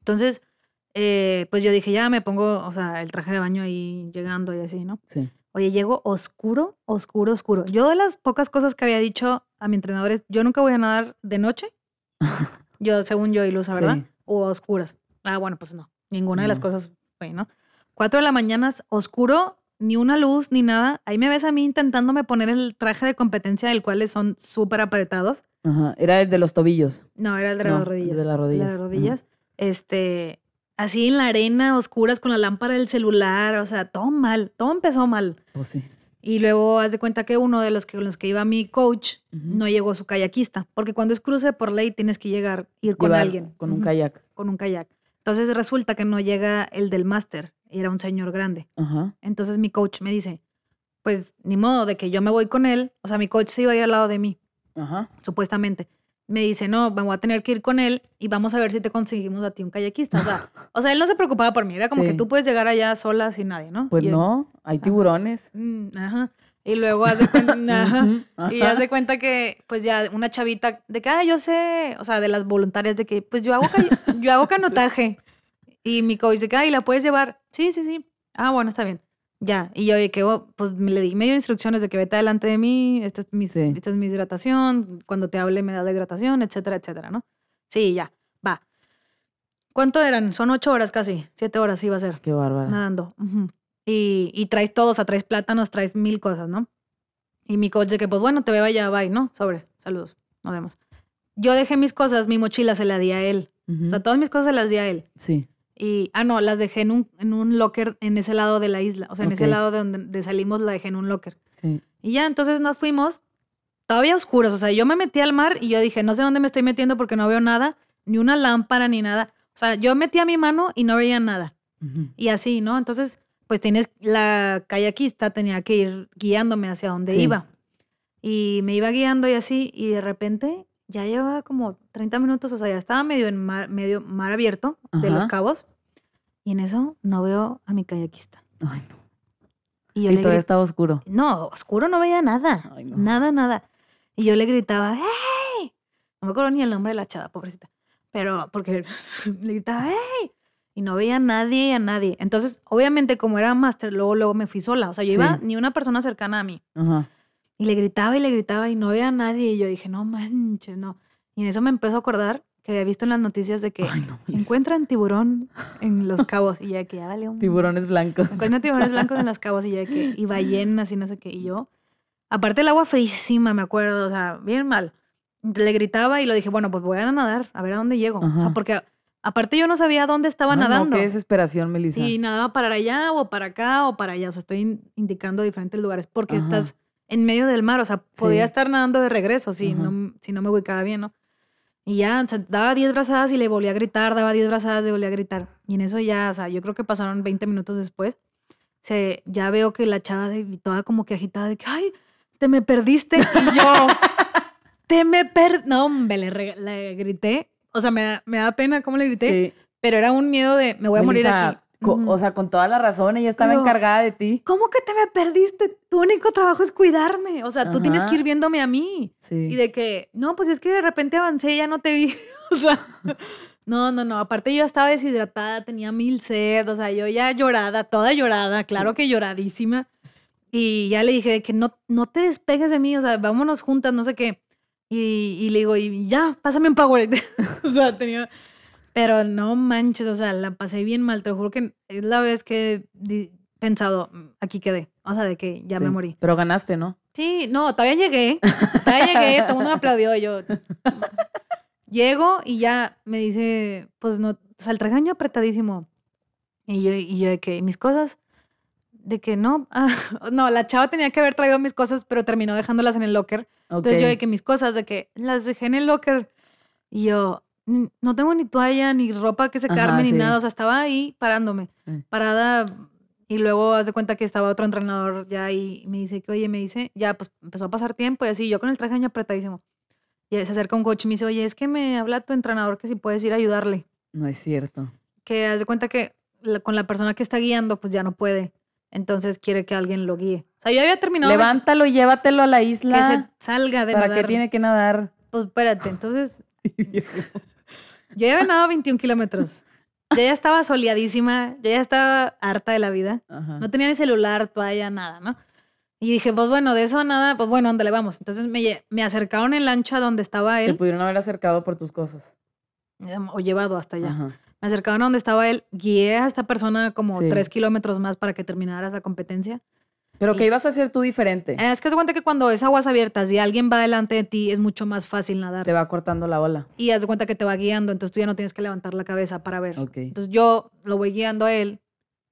Entonces, eh, pues yo dije, ya me pongo, o sea, el traje de baño ahí llegando y así, ¿no? Sí. Oye, llego oscuro, oscuro, oscuro. Yo de las pocas cosas que había dicho a mi entrenador es, yo nunca voy a nadar de noche. Yo, según yo, ilusa, ¿verdad? Sí. O a oscuras. Ah, bueno, pues no. Ninguna de las cosas fue, ¿no? Cuatro de la mañana, oscuro, ni una luz, ni nada. Ahí me ves a mí intentándome poner el traje de competencia, el cual son súper apretados. Ajá. Era el de los tobillos. No, era el de No, las el de rodillas. las El de rodillas, las ajá. rodillas. Este, así en la arena, oscuras, con la lámpara del celular, o sea, todo mal, todo empezó mal. Pues sí. Y luego haz de cuenta que uno de los que, los que iba mi coach no llegó su kayakista, porque cuando es cruce por ley tienes que llegar, ir con Llevar alguien. Con un kayak. Con un kayak. Entonces resulta que no llega el del máster, era un señor grande. Entonces mi coach me dice, pues ni modo de que yo me voy con él, o sea, mi coach se iba a ir al lado de mí Ajá. supuestamente. Me dice, no, me voy a tener que ir con él y vamos a ver si te conseguimos a ti un kayakista. O sea, o sea él no se preocupaba por mí, era como que tú puedes llegar allá sola sin nadie, ¿no? Pues Y él, no, hay tiburones. "Mm, ajá. Y luego hace cuenta, ajá, y hace cuenta que, pues ya una chavita de que, ah, yo sé, o sea, de las voluntarias de que, pues yo hago, yo hago canotaje. Y mi coach dice, ah, ¿y la puedes llevar? Sí, sí, sí. Ah, bueno, está bien. Ya. Y yo que, oh, pues le di medio instrucciones de que vete adelante de mí, esta es, mi, Sí. esta es mi hidratación, cuando te hable me da la hidratación, etcétera, etcétera, ¿no? Sí, ya, va. ¿Cuánto eran? Son ocho horas casi, siete horas iba a ser, Qué bárbara. nadando. ujú. y, y traes todo, o sea, traes plátanos, traes mil cosas, ¿no? Y mi coach de que, pues bueno, te veo allá, bye, ¿no? Sobres, saludos, nos vemos. Yo dejé mis cosas, mi mochila se la di a él. Ujú. O sea, todas mis cosas se las di a él. Sí. Y, ah, no, las dejé en un, en un locker en ese lado de la isla. O sea, en ese lado de donde de salimos la dejé en un locker. Sí. Y ya, entonces nos fuimos todavía oscuros. O sea, yo me metí al mar y yo dije, no sé dónde me estoy metiendo porque no veo nada, ni una lámpara, ni nada. O sea, yo metía mi mano y no veía nada. Y así, ¿no? Entonces, pues tienes, la kayakista tenía que ir guiándome hacia donde Sí. iba. Y me iba guiando y así, y de repente ya llevaba como 30 minutos, o sea, ya estaba medio en mar, medio mar abierto de los cabos. Y en eso no veo a mi kayakista. Ay, no. Y yo Y le todavía estaba oscuro. no, oscuro no veía nada. Ay, no. Nada, nada. Y yo le gritaba, ¡Hey! No me acuerdo ni el nombre de la chava, pobrecita. Pero, porque le gritaba, ¡Hey! Y no veía a nadie, a nadie. Entonces, obviamente, como era máster, luego, luego me fui sola. O sea, yo iba Sí. ni una persona cercana a mí. Ajá. Y le gritaba y le gritaba y no veía a nadie. Y yo dije, no manches, no. Y en eso me empezó a acordar que había visto en las noticias de que Ay, no. Encuentran tiburón en los cabos. Y ya que ya vale un... Tiburones blancos. Encuentran tiburones blancos en los cabos y ya que... Y ballenas y no sé qué. Y yo... Aparte el agua frísima, me acuerdo. O sea, bien mal. Le gritaba y lo dije, bueno, pues voy a nadar. A ver a dónde llego. O sea, Ajá. porque... Aparte yo no sabía dónde estaba no, nadando. qué desesperación, Melissa. Si nadaba para allá o para acá o para allá. O sea, estoy in- indicando diferentes lugares porque Ajá. estás en medio del mar. O sea, podía Sí. estar nadando de regreso si, Ajá. no, si no me ubicaba bien, ¿no? Y ya, o sea, daba 10 brazadas y le volví a gritar, daba 10 brazadas, le volví a gritar. Y en eso ya, o sea, yo creo que pasaron 20 minutos después. Se, ya veo que la chava de, toda como que agitada de que, ay, te me perdiste. Y yo, te me per... No, hombre, le, le grité. O sea, me da, me da pena cómo le grité, Sí. pero era un miedo de, me voy a morir Melissa, aquí. co- Ujú. O sea, con toda la razón, ella estaba Pero- encargada de ti. ¿Cómo que te me perdiste? Tu único trabajo es cuidarme. O sea, tú tienes que ir viéndome a mí. Sí. Y de que, no, pues es que de repente avancé y ya no te vi. o sea, no, no, no. Aparte yo estaba deshidratada, tenía mil sed, o sea, yo ya llorada, toda llorada, claro que lloradísima. Y ya le dije que no, no te despegues de mí, o sea, vámonos juntas, no sé qué. Y, y le digo, y ya, pásame un Powerade. o sea, tenía... Pero no manches, o sea, la pasé bien mal, te lo juro que es la vez que he pensado, "Mm, aquí quedé, o sea, de que ya me morí. Pero ganaste, ¿no? Sí, no, todavía llegué. Todavía llegué, todo el mundo me aplaudió. Yo llego y ya me dice, pues no, o sea, el regaño apretadísimo. Y yo, y yo de que, mis cosas, de que no, ah, no, la chava tenía que haber traído mis cosas, pero terminó dejándolas en el locker. Entonces yo de que mis cosas, de que las dejé en el locker. Y yo, "Ni- no tengo ni toalla, ni ropa que secarme, Ajá, ni sí. nada. O sea, estaba ahí parándome, Mm. parada. Y luego haz de cuenta que estaba otro entrenador ya y me dice que, oye, me dice, ya, pues empezó a pasar tiempo y así, yo con el traje de baño apretadísimo. Y se acerca un coach y me dice, oye, es que me habla tu entrenador que si puedes ir a ayudarle. No es cierto. Que haz de cuenta que la- con la persona que está guiando, pues ya no puede. Entonces quiere que alguien lo guíe. O sea, yo había terminado Levántalo y llévatelo a la que se isla. salga de ¿Para nadar. qué tiene que nadar? Pues espérate, entonces yo había nadado 21 kilómetros. Ya ya estaba soleadísima, ya ya estaba harta de la vida. Ajá. No tenía ni celular, toalla, nada, ¿no? Y dije, pues bueno, de eso a nada, pues bueno, ándale, vamos. Entonces me, me acercaron en lancha donde estaba Te él, pudieron haber acercado por tus cosas. em, o llevado hasta allá. Ajá. Me acercaron a donde estaba él, guié a esta persona como Sí. tres kilómetros más para que terminara esa competencia. Pero ¿qué ibas a hacer tú diferente? Eh, Es que se cuenta que cuando es aguas abiertas y alguien va delante de ti, es mucho más fácil nadar. Te va cortando la ola. Y haz de cuenta que te va guiando, entonces tú ya no tienes que levantar la cabeza para ver. Entonces yo lo voy guiando a él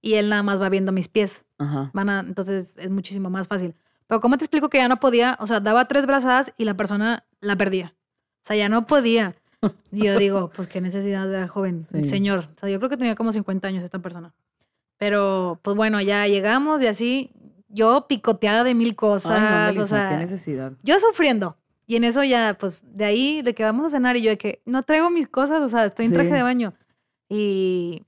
y él nada más va viendo mis pies. Ajá. Van a, entonces es muchísimo más fácil. Pero ¿cómo te explico que ya no podía? O sea, daba tres brazadas y la persona la perdía. O sea, ya no podía. Y yo digo, pues qué necesidad de joven, Sí. señor. O sea, yo creo que tenía como 50 años esta persona. Pero, pues bueno, ya llegamos y así, yo picoteada de mil cosas. Ay, no, o sea, qué necesidad. yo sufriendo. Y en eso ya, pues, de ahí, de que vamos a cenar y yo de que no traigo mis cosas, o sea, estoy en traje de baño. Y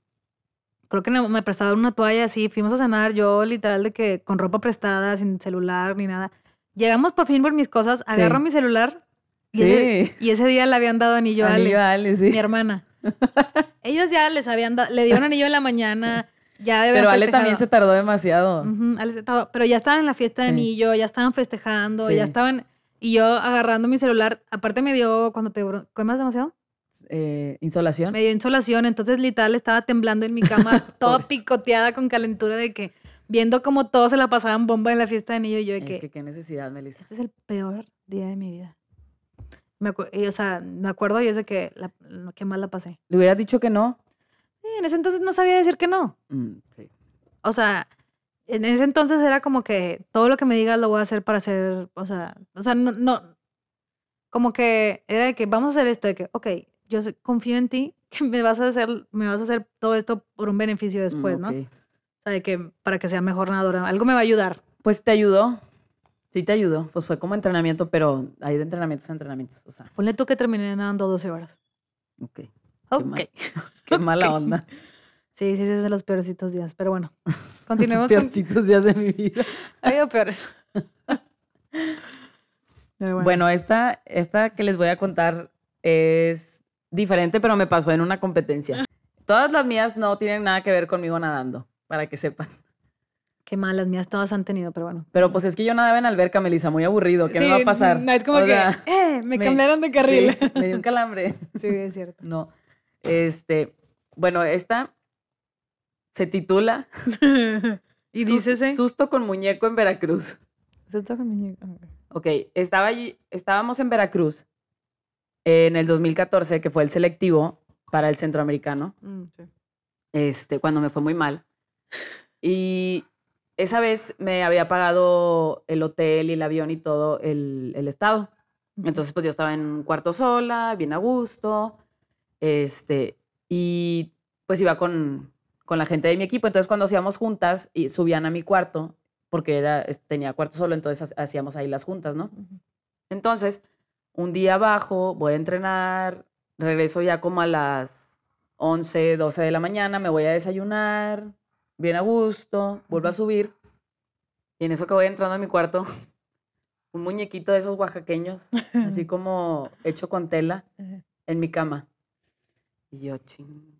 creo que me prestaron una toalla así, fuimos a cenar, yo literal de que con ropa prestada, sin celular ni nada. Llegamos por fin por mis cosas, agarro Sí. mi celular y, ese, Sí. y ese día le habían dado anillo a Ale, Anillo a Ale, sí. mi hermana. Ellos ya les habían dado, le dieron anillo en la mañana, ya Pero Ale también se tardó demasiado. Ale se estaba- pero ya estaban en la fiesta de Sí. anillo, ya estaban festejando, ya estaban. Y yo agarrando mi celular, aparte me dio, cuando te ¿comas demasiado? Eh, insolación. Me dio insolación, entonces literal estaba temblando en mi cama, toda picoteada con calentura de que viendo como todos se la pasaban bomba en la fiesta de anillo, y yo de Es que, que qué necesidad, Melissa. este es el peor día de mi vida. Me y, o sea, me acuerdo y es de que la, que mal la pasé. ¿Le hubieras dicho que no? En ese entonces no sabía decir que no. Mm, sí. O sea, en ese entonces era como que todo lo que me digas lo voy a hacer para hacer, o sea, o sea, no, no, como que era de que vamos a hacer esto, de que, ok, yo confío en ti, que me vas a hacer, me vas a hacer todo esto por un beneficio después, ¿no? Ok. O sea, de que para que sea mejor nadadora. Algo me va a ayudar. Pues te ayudó. Sí te ayudó. Pues fue como entrenamiento, pero hay de entrenamientos a entrenamientos. O sea, Ponle tú que terminé nadando 12 horas. ok. Ok. mal. Qué mala onda. Sí, sí, ese es de los peorcitos días. Pero bueno, Los continuemos con... peorcitos días de mi vida. Ha habido peores. Bueno, esta, esta que les voy a contar es diferente, pero me pasó en una competencia. Todas las mías no tienen nada que ver conmigo nadando, para que sepan. Qué malas mías todas han tenido, pero bueno. Pero pues es que yo nadaba en alberca, Melissa, muy aburrido. ¿Qué me va a pasar? No, es como O que, sea, eh, me, me- cambiaron de carril. sí, me dio un calambre. Sí, es cierto. No. Este, bueno, esta se titula y dícese... Susto con muñeco en Veracruz. Susto con ok. Ok, estaba allí, estábamos en Veracruz en el 2014, que fue el selectivo para el centroamericano, Mm, sí. este, cuando me fue muy mal. Y esa vez me había pagado el hotel y el avión y todo el, el estado. Entonces, pues yo estaba en un cuarto sola, bien a gusto, este, y pues iba con, con la gente de mi equipo. Entonces, cuando hacíamos juntas, y subían a mi cuarto, porque era, tenía cuarto solo, entonces ha- hacíamos ahí las juntas, ¿no? Entonces, un día bajo, voy a entrenar, regreso ya como a las 11, 12 de la mañana, me voy a desayunar, bien a gusto, vuelvo a subir, y en eso que voy entrando a mi cuarto, un muñequito de esos oaxaqueños, así como hecho con tela, en mi cama. Y yo, ching,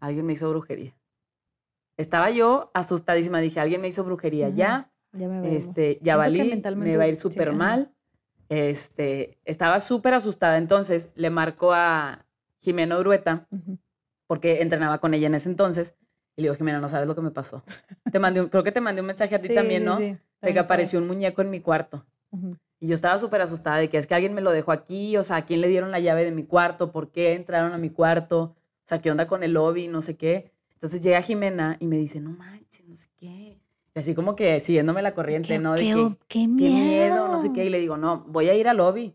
alguien me hizo brujería. Estaba yo asustadísima, dije, alguien me hizo brujería, ya, Ya me este, ya valí, me va a ir súper mal. Este, estaba súper asustada. Entonces le marco a Jimena Urueta, porque entrenaba con ella en ese entonces. Y le digo, Jimena, no sabes lo que me pasó. Te mandé un- creo que te mandé un mensaje a ti Sí, también, ¿no? sí, De también que apareció un muñeco en mi cuarto. Y yo estaba súper asustada de que es que alguien me lo dejó aquí, o sea, ¿a quién le dieron la llave de mi cuarto? ¿Por qué entraron a mi cuarto? O sea, ¿qué onda con el lobby? No sé qué. Entonces llega Jimena y me dice, no manches, no sé qué. Y así como que siguiéndome la corriente, Qué, ¿no? De qué, que, qué qué miedo. no sé qué. Y le digo, no, voy a ir al lobby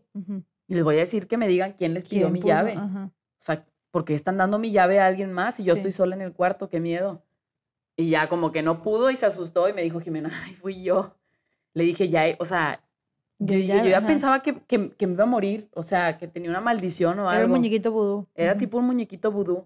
y les voy a decir que me digan quién les pidió ¿Quién mi puso? llave. O sea, ¿por qué están dando mi llave a alguien más y yo Sí. estoy sola en el cuarto? Qué miedo. Y ya como que no pudo y se asustó y me dijo, Jimena, ay, fui yo. Le dije, ya, o sea, yo, Ya- yo pensaba que, que, que me iba a morir, o sea, que tenía una maldición o Era el algo. muñequito vudú. Era tipo un muñequito vudú.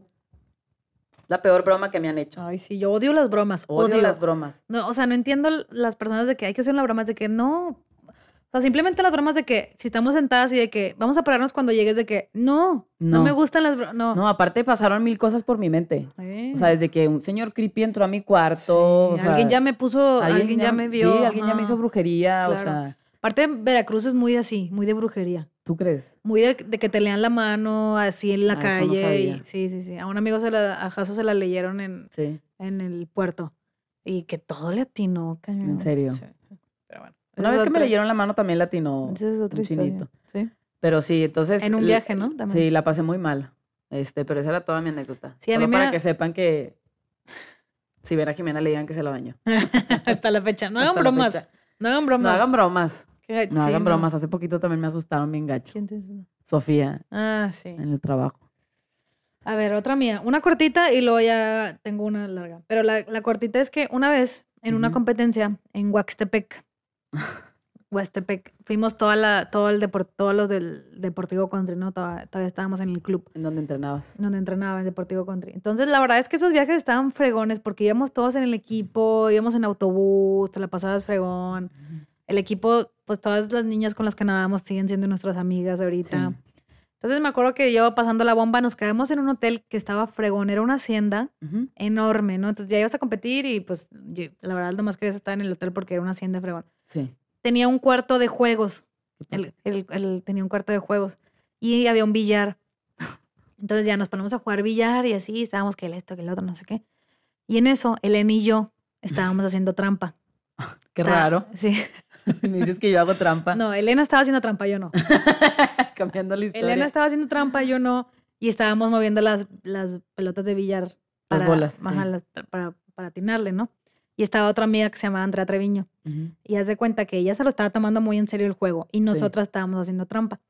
La peor broma que me han hecho. Ay, sí, yo odio las bromas. Odio Odio, las bromas. No, o sea, no entiendo las personas de que hay que hacer una broma, es de que no. O sea, simplemente las bromas de que si estamos sentadas y de que vamos a pararnos cuando llegues, de que no, no, me gustan las bromas. No. No, aparte pasaron mil cosas por mi mente. Eh, O sea, desde que un señor creepy entró a mi cuarto. o sí, sea, alguien ya me puso, alguien, ya, me vio. Sí, alguien ya me hizo brujería, o sea, Aparte, Veracruz es muy así, muy de brujería. ¿tú crees? Muy de, de que te lean la mano así en la Ah, eso no calle. y- sí, sí, sí. A un amigo se la, a Jaso se la leyeron en, Sí. en el puerto. Y que todo le atinó, cañón. serio? Sí. Pero bueno. Una vez que me leyeron la mano también latino Esa es otra un chinito. Sí. Pero sí, entonces... En un viaje, ¿no? También. Sí, la pasé muy mal. Este, pero esa era toda mi anécdota. Sí, a Solo mí me para que sepan que si ven a Jimena le digan que se la bañó. Hasta la fecha. No hagan bromas. No hagan No bromas. hagan bromas. No hagan bromas. Hace poquito también me asustaron bien gacho. ¿Quién te- Sofía, Ah, sí. en el trabajo. A ver, otra mía. Una cortita y luego ya tengo una larga. Pero la, la cortita es que una vez en una competencia en Huaxtepec, Huaxtepec, fuimos toda la, todo el depor- todos los del Deportivo Country, ¿no? Toda- todavía estábamos en el club ¿En donde entrenabas? donde entrenaba en Deportivo Country. Entonces, la verdad es que esos viajes estaban fregones porque íbamos todos en el equipo, íbamos en autobús, te la pasabas fregón. El equipo, pues todas las niñas con las que nadábamos siguen siendo nuestras amigas ahorita. Sí. Entonces me acuerdo que yo pasando la bomba nos quedamos en un hotel que estaba fregón, era una hacienda enorme, ¿no? Entonces ya ibas a competir y pues yo- la verdad nomás querías estar en el hotel porque era una hacienda fregón. Sí. Tenía un cuarto de juegos, el- el- tenía un cuarto de juegos y había un billar. Entonces ya nos ponemos a jugar billar y así, estábamos que el esto, que el otro, no sé qué. Y en eso, Elena y yo estábamos haciendo trampa. Qué raro. Sí. Me dices que yo hago trampa. No, Elena estaba haciendo trampa, yo no. Cambiando la historia. Elena estaba haciendo trampa, yo no. Y estábamos moviendo las, las pelotas de billar. Para, bolas, sí. las- para, para atinarle, ¿no? Y estaba otra amiga que se llamaba Andrea Treviño. Ujú. Y haz de cuenta que ella se lo estaba tomando muy en serio el juego y nosotras estábamos haciendo trampa.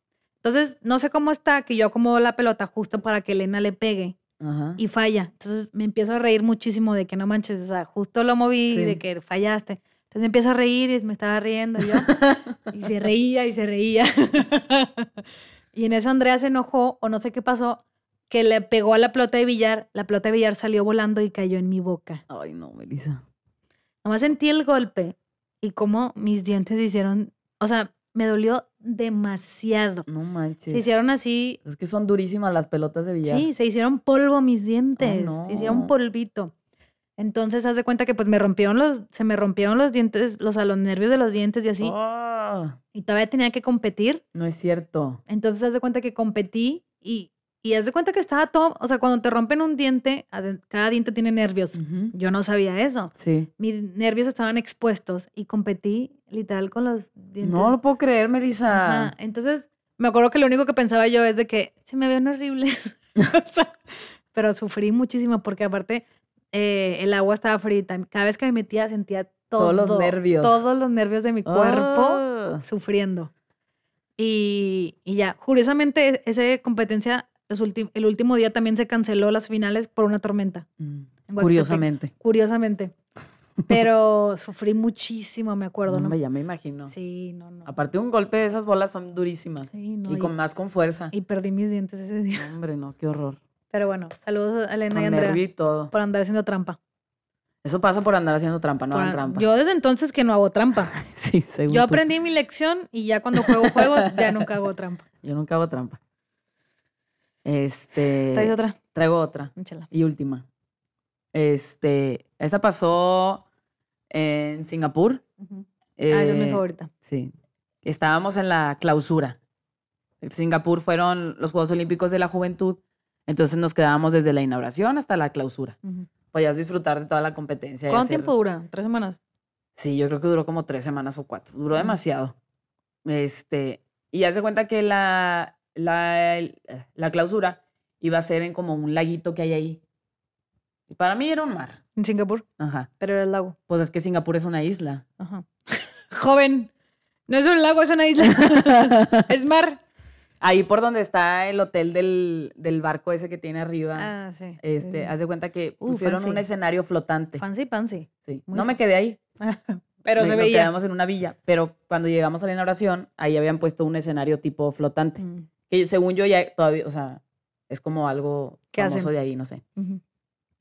Entonces, no sé cómo está que yo acomodo la pelota justo para que Elena le pegue Ajá. y falla. Entonces me empiezo a reír muchísimo de que no manches, o sea, justo lo moví Sí. de que fallaste. Entonces me empiezo a reír y me estaba riendo yo. y se reía y se reía. y en eso Andrea se enojó o no sé qué pasó, que le pegó a la pelota de billar. La pelota de billar salió volando y cayó en mi boca. Ay, no, Melissa. Nomás sentí el golpe y como mis dientes se hicieron, o sea, me dolió demasiado. No manches. Se hicieron así, Es que son durísimas las pelotas de billar. sí, se hicieron polvo mis dientes, no. se hicieron polvito. Entonces, haz de cuenta que pues me rompieron los, se me rompieron los dientes, los, a los nervios de los dientes y así. Ah, Y todavía tenía que competir. no es cierto. Entonces, haz de cuenta que competí y, y haz de cuenta que estaba todo, o sea, cuando te rompen un diente, cada diente tiene nervios. Yo no sabía eso. Sí. Mis nervios estaban expuestos y competí literal con los dientes. No lo puedo creer, Melissa. Ajá, Entonces, me acuerdo que lo único que pensaba yo es de que se me ven horribles. O sea, pero sufrí muchísimo porque aparte eh, el agua estaba frita. Cada vez que me metía sentía todo, Todos los nervios. Todos los nervios de mi cuerpo Ah. sufriendo. Y, y ya, curiosamente, esa competencia, los el último día también se canceló las finales por una tormenta. Mm. Curiosamente. Curiosamente. Pero sufrí muchísimo, me acuerdo, ¿no? Hombre, ya me imagino. Sí, no, no. Aparte, un golpe de esas bolas son durísimas. Sí, no, y y- con más con fuerza. Y perdí mis dientes ese día. Hombre, no, qué horror. Pero bueno, saludos a Elena Con y Andrea y todo. por andar haciendo trampa. Eso pasa por andar haciendo trampa, no Por hagan an- trampa. Yo desde entonces que no hago trampa. sí, según Yo aprendí mi lección y ya cuando juego juegos ya nunca hago trampa. Yo nunca hago trampa. Este. ¿Traes otra? Traigo otra. Y última. Este. Esa pasó en Singapur. Ah, esa es mi Eh, favorita. Sí. Estábamos en la clausura. En Singapur fueron los Juegos Olímpicos de la Juventud. Entonces nos quedábamos desde la inauguración hasta la clausura. Podías disfrutar de toda la competencia. ¿Cuánto hacer- tiempo dura? ¿Tres semanas? Sí, yo creo que duró como tres semanas o cuatro. Duró demasiado. Este, y haz de cuenta que la, la, eh, la clausura iba a ser en como un laguito que hay ahí. Y para mí era un mar. En Singapur, Ajá. pero era el lago. Pues es que Singapur es una isla. Ajá. Joven, no es un lago, es una isla. es mar. Ahí por donde está el hotel del, del barco ese que tiene arriba. Ah, sí. este, sí. haz de cuenta que Uh, pusieron un fancy. escenario flotante. Fancy pancy. Sí. muy No me quedé ahí. pero me- se nos veía. quedamos en una villa. Pero cuando llegamos a la inauguración, ahí habían puesto un escenario tipo flotante. Mm, Que según yo ya todavía, o sea, es como algo ¿Qué famoso hacen? de ahí, no sé.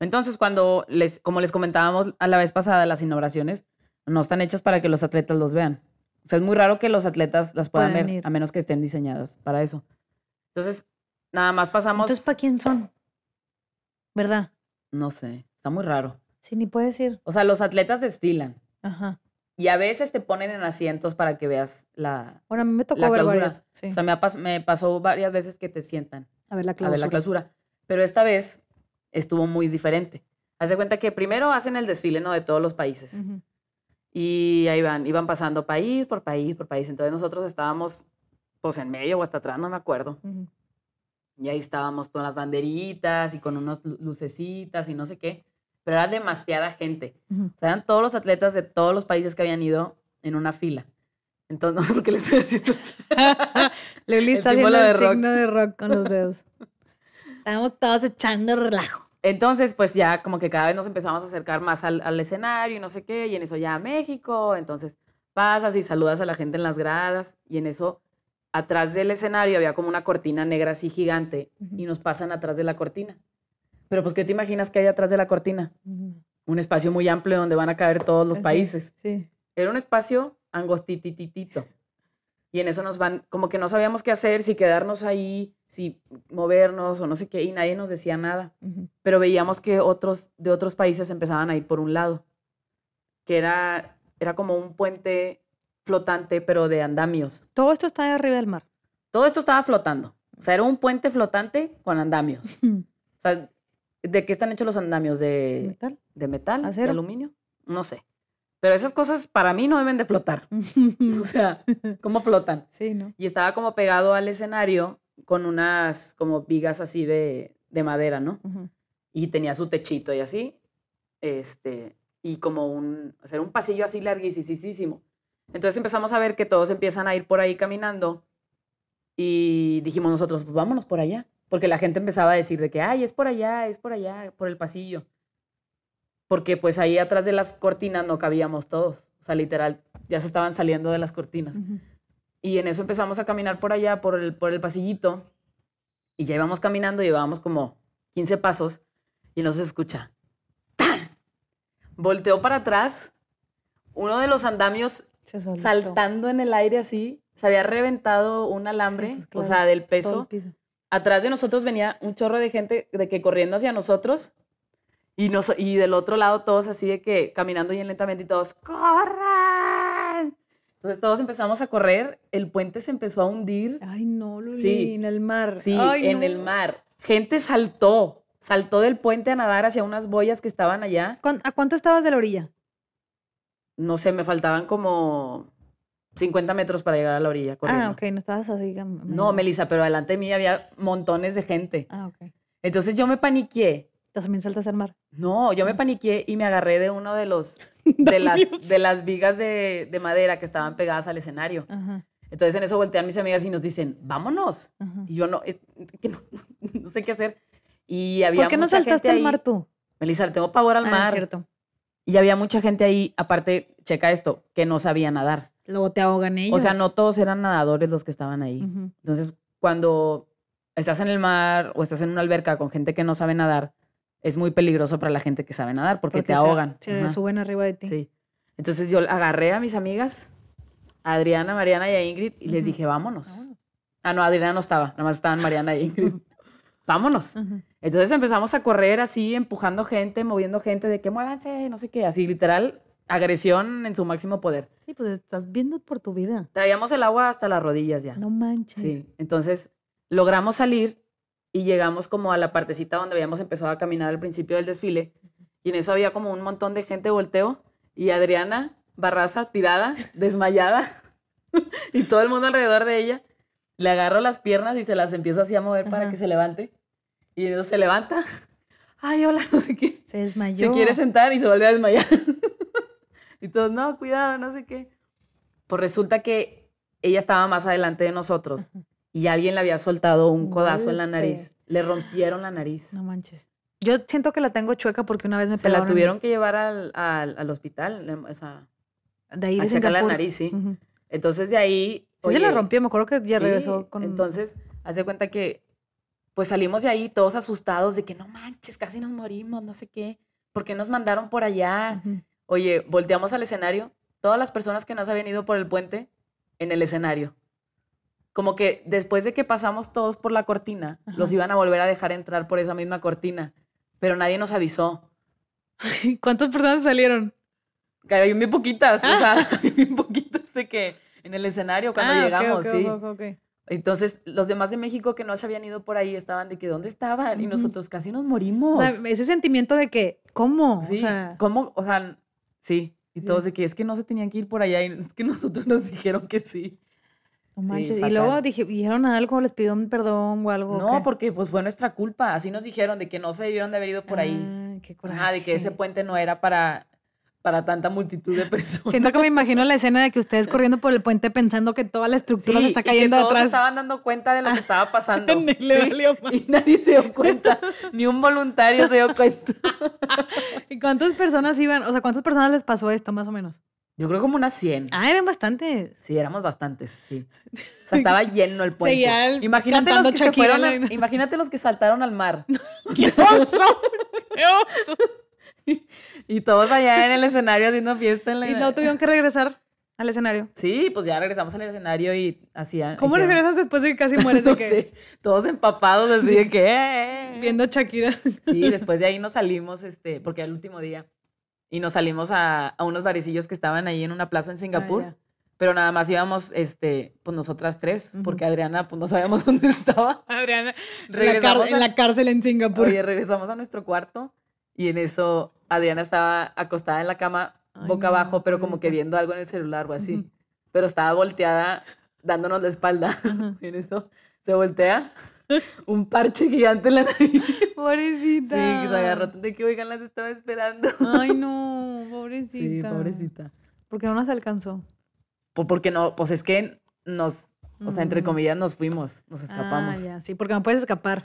Entonces, cuando les, como les comentábamos a la vez pasada, las inauguraciones no están hechas para que los atletas los vean. O sea, es muy raro que los atletas las puedan ver, ir. a menos que estén diseñadas para eso. Entonces, nada más pasamos, Entonces, ¿para quién son? ¿Verdad? no sé, está muy raro. Sí, ni puedes ir. O sea, los atletas desfilan Ajá. y a veces te ponen en asientos para que veas la... Bueno, a mí me tocó La ver clausura. varias. Sí. O sea, me, pas- me pasó varias veces que te sientan. a ver la a clausura. ver la clausura. Pero esta vez estuvo muy diferente. Haz de cuenta que primero hacen el desfile, ¿no? De todos los países. Ujú. Y ahí van, iban pasando país por país por país. Entonces nosotros estábamos, pues en medio o hasta atrás, no me acuerdo. Y ahí estábamos con las banderitas y con unas lu- lucecitas y no sé qué. Pero era demasiada gente. O sea, eran todos los atletas de todos los países que habían ido en una fila. Entonces, no sé por qué le estoy diciendo. Luli El está haciendo el de rock. signo de rock con los dedos. Estábamos todos echando relajo. Entonces, pues ya como que cada vez nos empezamos a acercar más al, al escenario y no sé qué, y en eso ya México, entonces pasas y saludas a la gente en las gradas, y en eso atrás del escenario había como una cortina negra así gigante, y nos pasan atrás de la cortina. Pero pues, ¿qué te imaginas que hay atrás de la cortina? Un espacio muy amplio donde van a caber todos los Sí, países. Sí. Era un espacio angostititito. Y en eso nos van, como que no sabíamos qué hacer, si quedarnos ahí, si movernos o no sé qué, y nadie nos decía nada pero veíamos que otros de otros países empezaban a ir por un lado, que era, era como un puente flotante, pero de andamios. Todo esto está arriba del mar. Todo esto estaba flotando. O sea, era un puente flotante con andamios. O sea, ¿de qué están hechos los andamios? ¿De, ¿Metal? de metal? ¿De ¿Acero? aluminio? No sé. Pero esas cosas para mí no deben de flotar. O sea, ¿cómo flotan? sí, ¿no? Y estaba como pegado al escenario con unas como vigas así de, de madera, ¿no? Y tenía su techito y así, este, y como un, o sea, era un pasillo así larguísimo. Entonces empezamos a ver que todos empiezan a ir por ahí caminando Y dijimos nosotros, pues vámonos por allá. Porque la gente empezaba a decir de que, ay, es por allá, es por allá, por el pasillo. Porque pues ahí atrás de las cortinas no cabíamos todos. O sea, literal, ya se estaban saliendo de las cortinas. Y en eso empezamos a caminar por allá, por el, por el pasillito. Y ya íbamos caminando, llevábamos como 15 pasos. Y no se escucha. ¡Tan! Volteó para atrás. Uno de los andamios saltando en el aire así. Se había reventado un alambre, pues, o sea, del peso. Atrás de nosotros venía un chorro de gente de que corriendo hacia nosotros. Y, nos, y del otro lado todos así de que caminando bien lentamente y todos, ¡corran! Entonces todos empezamos a correr, el puente se empezó a hundir. Ay, no, Luli, Sí. en el mar. Sí, Ay, en el no. mar. Gente saltó, saltó del puente a nadar hacia unas boyas que estaban allá. ¿Cuán- ¿A cuánto estabas de la orilla? No sé, me faltaban como 50 metros para llegar a la orilla corriendo. Ah, ok, no estabas así. No, Melissa, pero delante de mí había montones de gente. Ah, ok. Entonces yo me paniqué. También saltas al mar. No, yo me Ah. paniqué y me agarré de uno de los de las, de las vigas de, de madera que estaban pegadas al escenario. Ajá, Entonces en eso voltean mis amigas y nos dicen, vámonos. ajá. Y yo no, eh, que no, no sé qué hacer. Y había ¿Por qué no saltaste al mar tú? Melissa, le tengo pavor al Ah, es mar. cierto. Y había mucha gente ahí, aparte, checa esto, que no sabía nadar. Luego te ahogan ellos. O sea, no todos eran nadadores los que estaban ahí. Entonces, cuando estás en el mar o estás en una alberca con gente que no sabe nadar, es muy peligroso para la gente que sabe nadar porque, te se- ahogan. Se, Ajá, suben arriba de ti. Sí. Entonces yo agarré a mis amigas, a Adriana, Mariana y a Ingrid, y les dije, vámonos. Vámonos. Ah, no, Adriana no estaba, nada más estaban Mariana y Ingrid. vámonos. Entonces empezamos a correr así, empujando gente, moviendo gente, de que muévanse, no sé qué, así literal, agresión en su máximo poder. Sí, pues estás viendo por tu vida. Traíamos el agua hasta las rodillas ya. No manches. Sí, entonces logramos salir y llegamos como a la partecita donde habíamos empezado a caminar al principio del desfile y en eso había como un montón de gente volteo y Adriana Barraza tirada, desmayada y todo el mundo alrededor de ella. Le agarro las piernas y se las empiezo así a mover para que se levante y en eso se levanta. Ay, hola, no sé qué. Se desmayó. Se quiere sentar y se vuelve a desmayar. y todos, no, cuidado, no sé qué. Pues resulta que ella estaba más adelante de nosotros Ajá. Y alguien le había soltado un codazo en la nariz. Le rompieron la nariz. No manches. Yo siento que la tengo chueca porque una vez me Se la pegaron en- tuvieron que llevar al, al, al hospital, le- o sea, de ahí a de checarle la nariz, sí. Entonces de ahí... Sí se la rompió, me acuerdo que ya sí, regresó con... Entonces, haz de cuenta que, pues salimos de ahí todos asustados de que no manches, casi nos morimos, no sé qué. ¿Por qué nos mandaron por allá? Oye, volteamos al escenario, todas las personas que no se habían ido por el puente en el escenario. Como que después de que pasamos todos por la cortina, los Ajá. iban a volver a dejar entrar por esa misma cortina, pero nadie nos avisó. ¿Cuántas personas salieron? Que Había muy poquitas, o sea, había muy poquitas de que en el escenario cuando Ah, llegamos, ok, sí. ok, ok. Entonces, los demás de México que no se habían ido por ahí estaban de que ¿dónde estaban? Y nosotros casi nos morimos. O sea, ese sentimiento de que, ¿cómo? Sí, O sea, ¿cómo? O sea, sí. Y Sí. todos de que es que no se tenían que ir por allá y es que nosotros nos dijeron que sí. No sí, manches. y luego dije, dijeron algo, les pidieron perdón o algo. No, porque pues fue nuestra culpa. Así nos dijeron de que no se debieron de haber ido por ahí. Ay, qué Ajá, de que ese coraje. puente no era para, para tanta multitud de personas. Siento que me imagino la escena de que ustedes corriendo por el puente pensando que toda la estructura se está y que cayendo todos atrás. estaban dando cuenta de lo que Ah, estaba pasando. Sí, y nadie se dio cuenta. Ni un voluntario se dio cuenta. ¿Y cuántas personas iban? O sea, ¿cuántas personas les pasó esto, más o menos? Yo creo como unas 100. Ah, eran bastantes. Sí, éramos bastantes, sí. O sea, estaba lleno el puente. Imagínate los que se fueron, a- imagínate los que saltaron al mar. ¡Qué oso! ¡Qué oso! Y todos allá en el escenario haciendo fiesta en la Y luego tuvieron que regresar al escenario. Sí, pues ya regresamos al escenario y hacían. ¿Cómo regresas después de que casi mueres? De No que, sé, todos empapados así de que. "Eh". Viendo a Shakira. Sí, después de ahí nos salimos, este, porque el último día. Y nos salimos a, a unos barecillos que estaban ahí en una plaza en Singapur. Ah, ya. pero nada más íbamos, este, pues nosotras tres, Ujú. porque Adriana, pues no sabíamos dónde estaba. Adriana, en la, Regresamos car- en a- la cárcel en Singapur. Oye, regresamos a nuestro cuarto y en eso Adriana estaba acostada en la cama, Ay, boca no, abajo, pero como que viendo algo en el celular o así. Ujú. Pero estaba volteada, dándonos la espalda. Ajá. Y en eso se voltea un parche gigante en la nariz. Sí, Pobrecita. que se agarró de que, oigan, las estaba esperando. Ay, no, pobrecita. Sí, pobrecita. ¿Por qué no nos alcanzó? Po- Porque no, pues es que nos O sea, entre Mm. comillas nos fuimos, nos escapamos. Ah, ya, sí, porque no puedes escapar.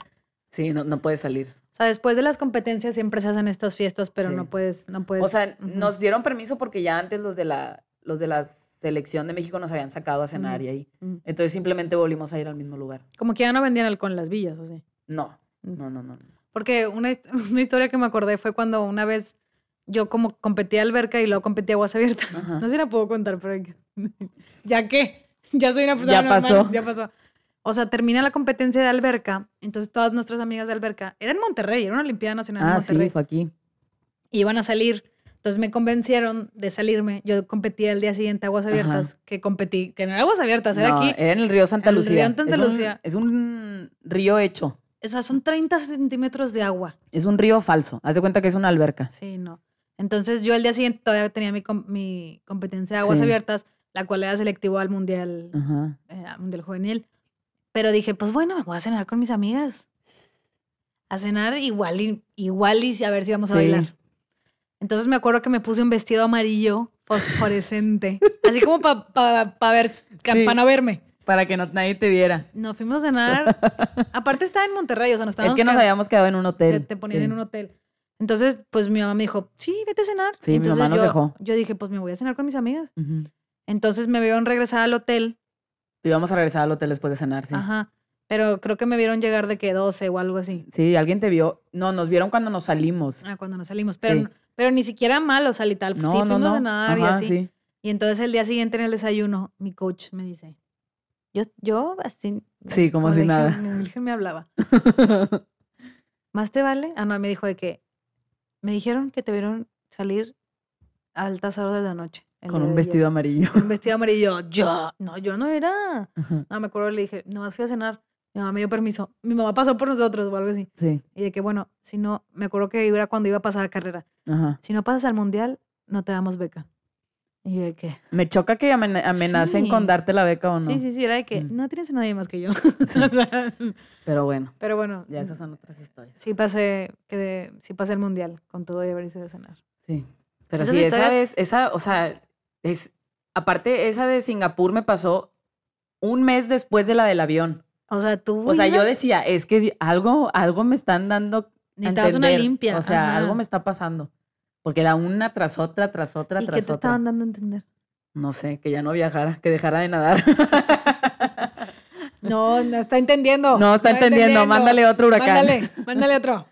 Sí, no, no puedes salir. O sea, después de las competencias siempre se hacen estas fiestas, pero Sí. no puedes, no puedes. o sea, nos dieron permiso porque ya antes los de la, los de la selección de México nos habían sacado a cenar y ahí. Entonces simplemente volvimos a ir al mismo lugar. Como que ya no vendían alcohol en las villas, o sí. No, Mm. no, no, no. Porque una, una historia que me acordé fue cuando una vez yo como competí alberca y luego competí aguas abiertas. Ajá. No sé si la puedo contar, pero ya que ya soy una persona Ya normal, pasó. ya pasó. O sea, termina la competencia de alberca, entonces todas nuestras amigas de alberca, era en Monterrey, era una Olimpiada Nacional en Ah, Monterrey, sí, fue aquí. iban a salir. Entonces me convencieron de salirme. Yo competí el día siguiente aguas Ajá. abiertas, que competí, que no era aguas abiertas, era No, aquí. Era en el río Santa el Lucía. río Santa Es un-. Es un, río hecho. O sea, son 30 centímetros de agua. Es un río falso. Haz de cuenta que es una alberca. Sí, no. Entonces yo el día siguiente todavía tenía mi, mi competencia de aguas Sí. abiertas, la cual era selectivo al mundial, eh, al mundial juvenil. Pero dije, pues bueno, me voy a cenar con mis amigas. A cenar igual y, igual y a ver si vamos a Sí. bailar. Entonces me acuerdo que me puse un vestido amarillo fosforescente, así como para ver, Sí. para no verme. Para que no, nadie te viera. Nos fuimos a cenar. Aparte estaba en Monterrey, o sea, no Es estábamos que nos quedando- habíamos quedado en un te, hotel. te ponían sí. en un hotel. Entonces, pues mi mamá me dijo, sí, vete a cenar. Sí, mi Entonces mamá nos yo, dejó. Yo dije, pues me voy a cenar con mis amigas. Entonces me vieron regresar al hotel. Íbamos a regresar al hotel después de cenar, sí. Ajá. Pero creo que me vieron llegar de que 12 o algo así. Sí, alguien te vio. No, nos vieron cuando nos salimos. Ah, cuando nos salimos. Pero, Sí. Pero ni siquiera mal, o sea. No, sí, no, fuimos no. a nadar y así. sí. Y entonces el día siguiente en el desayuno, mi coach me dice, yo, yo así. Sí, como si la nada. Virgen me hablaba. ¿Más te vale? Ah, no, me dijo de que me dijeron que te vieron salir a altas horas de la noche. Con un de ayer". vestido amarillo. Un vestido amarillo. Yo, no, yo no era. Ajá. No, me acuerdo, le dije, nomás fui a cenar. Mi mamá me dio permiso. Mi mamá pasó por nosotros o algo así. Sí. Y de que, bueno, si no, me acuerdo que era cuando iba a pasar a carrera. Ajá. Si no pasas al mundial, no te damos beca. Y yo de que, Me choca que amena- amenacen con darte la beca o no. sí, sí, sí, era de que Mm. no tienes a nadie más que yo. Sí. Pero bueno, Pero bueno, ya esas son otras historias. sí pasé, que sí pasé el mundial con todo y haber ido a cenar. Sí. Pero Esas sí, esa historias- vez, esa, o sea, es, aparte, esa de Singapur me pasó un mes después de la del avión. O sea, tú. O sea, yo decía, es que algo, algo me están dando Necesitabas una limpia. O sea, ajá. algo me está pasando. Porque era una tras otra, tras otra, ¿Y tras qué te otra. estaban dando a entender? No sé, que ya no viajara, que dejara de nadar. No, no está entendiendo. no, está entendiendo. Mándale otro huracán. Mándale, mándale otro.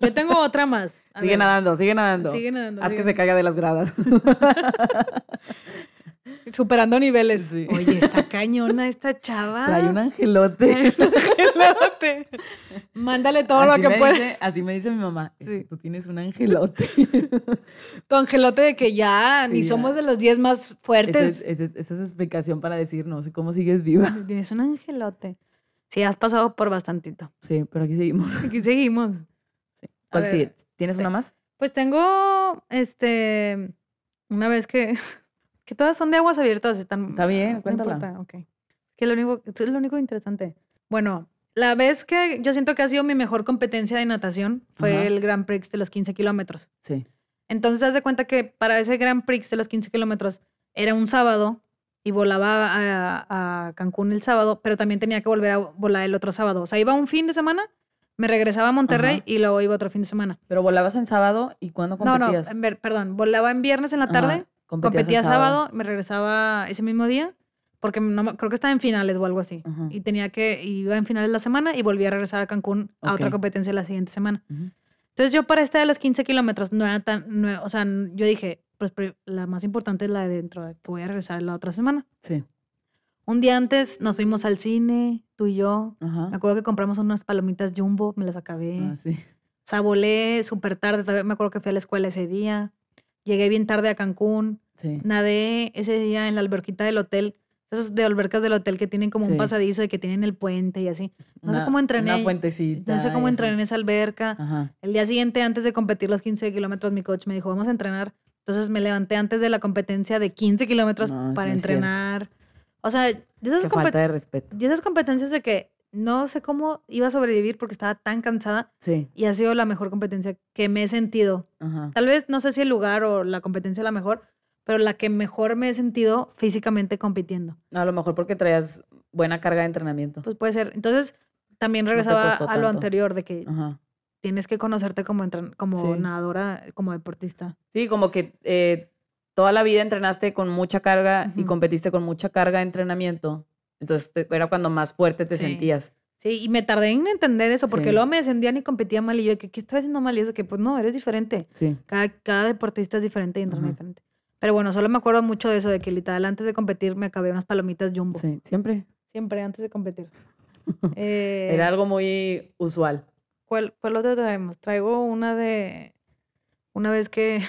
Yo tengo otra más. A Sigue ver, nadando, sigue nadando. Sigue nadando. Haz que se caiga de las gradas. Superando niveles. Sí. Oye, está cañona esta chava. Trae un angelote. Angelote. Mándale todo lo que dice- así me dice mi mamá. es que Sí. tú tienes un angelote. Tu angelote de que ya Sí, ni ya. somos de los 10 más esa, fuertes. es, esa es- esa es explicación para decir, no sé cómo sigues viva. Tienes un angelote. Sí, has pasado por bastantito. Sí, pero aquí seguimos. Aquí seguimos. ¿Cuál ver, sigue? ¿Tienes sí. una más? Pues tengo, este, una vez que, que todas son de aguas abiertas. Están, Está bien, no cuéntala. importa. Que lo único, esto es lo único interesante. Bueno, la vez que yo siento que ha sido mi mejor competencia de natación fue Ajá. el Grand Prix de los 15 kilómetros. Sí. Entonces, haz de cuenta que para ese Grand Prix de los 15 kilómetros era un sábado y volaba a, a Cancún el sábado, pero también tenía que volver a volar el otro sábado. O sea, iba un fin de semana, me regresaba a Monterrey Ajá. y luego iba otro fin de semana. Pero volabas en sábado y cuándo No, no, competías? en ver, perdón, volaba en viernes en la Ajá, tarde, competías competía sábado, me regresaba ese mismo día, porque no, me- creo que estaba en finales o algo así. Y tenía que, iba en finales la semana y volvía a regresar a Cancún a otra competencia la siguiente semana. Ujú. Entonces yo para esta de los 15 kilómetros no era tan, no- o sea, yo dije, pues la más importante es la de dentro, de que voy a regresar la otra semana. Sí. Un día antes nos fuimos al cine, tú y yo. Me Ajá. acuerdo que compramos unas palomitas jumbo, me las acabé. Ah, sí. O sea, volé súper tarde, me acuerdo que fui a la escuela ese día. Llegué bien tarde a Cancún. Sí. Nadé ese día en la alberquita del hotel. Esas de albercas del hotel que tienen como un pasadizo y que tienen el puente y así. No sé cómo entrené. Una fuentecita. No sé cómo entrené en esa alberca. Ajá. El día siguiente, antes de competir los 15 kilómetros, mi coach me dijo, vamos a entrenar. Entonces me levanté antes de la competencia de 15 kilómetros No, para no entrenar. O sea, de esas, Qué compet- falta de respeto. de esas competencias de que no sé cómo iba a sobrevivir porque estaba tan cansada Sí. y ha sido la mejor competencia que me he sentido. Ajá. Tal vez no sé si el lugar o la competencia la mejor, pero la que mejor me he sentido físicamente compitiendo. A lo mejor porque traías buena carga de entrenamiento. Pues puede ser. Entonces, también regresaba a lo anterior de que Ajá. tienes que conocerte como, entren- como Sí. nadadora, como deportista. Sí, como que eh, toda la vida entrenaste con mucha carga y competiste con mucha carga de entrenamiento. Entonces te- era cuando más fuerte te Sí. sentías. Sí, y me tardé en entender eso, porque Sí. luego me descendían y competía mal y yo, ¿qué, qué estoy haciendo mal? Y es de que, pues no, eres diferente. Sí. Cada, cada deportista es diferente y entrena diferente. Pero bueno, solo me acuerdo mucho de eso, de que literal antes de competir me acabé unas palomitas jumbo. Sí, siempre. Siempre antes de competir. Eh, Era algo muy usual. ¿cuál, ¿Cuál otra traemos? Traigo una de... Una vez que...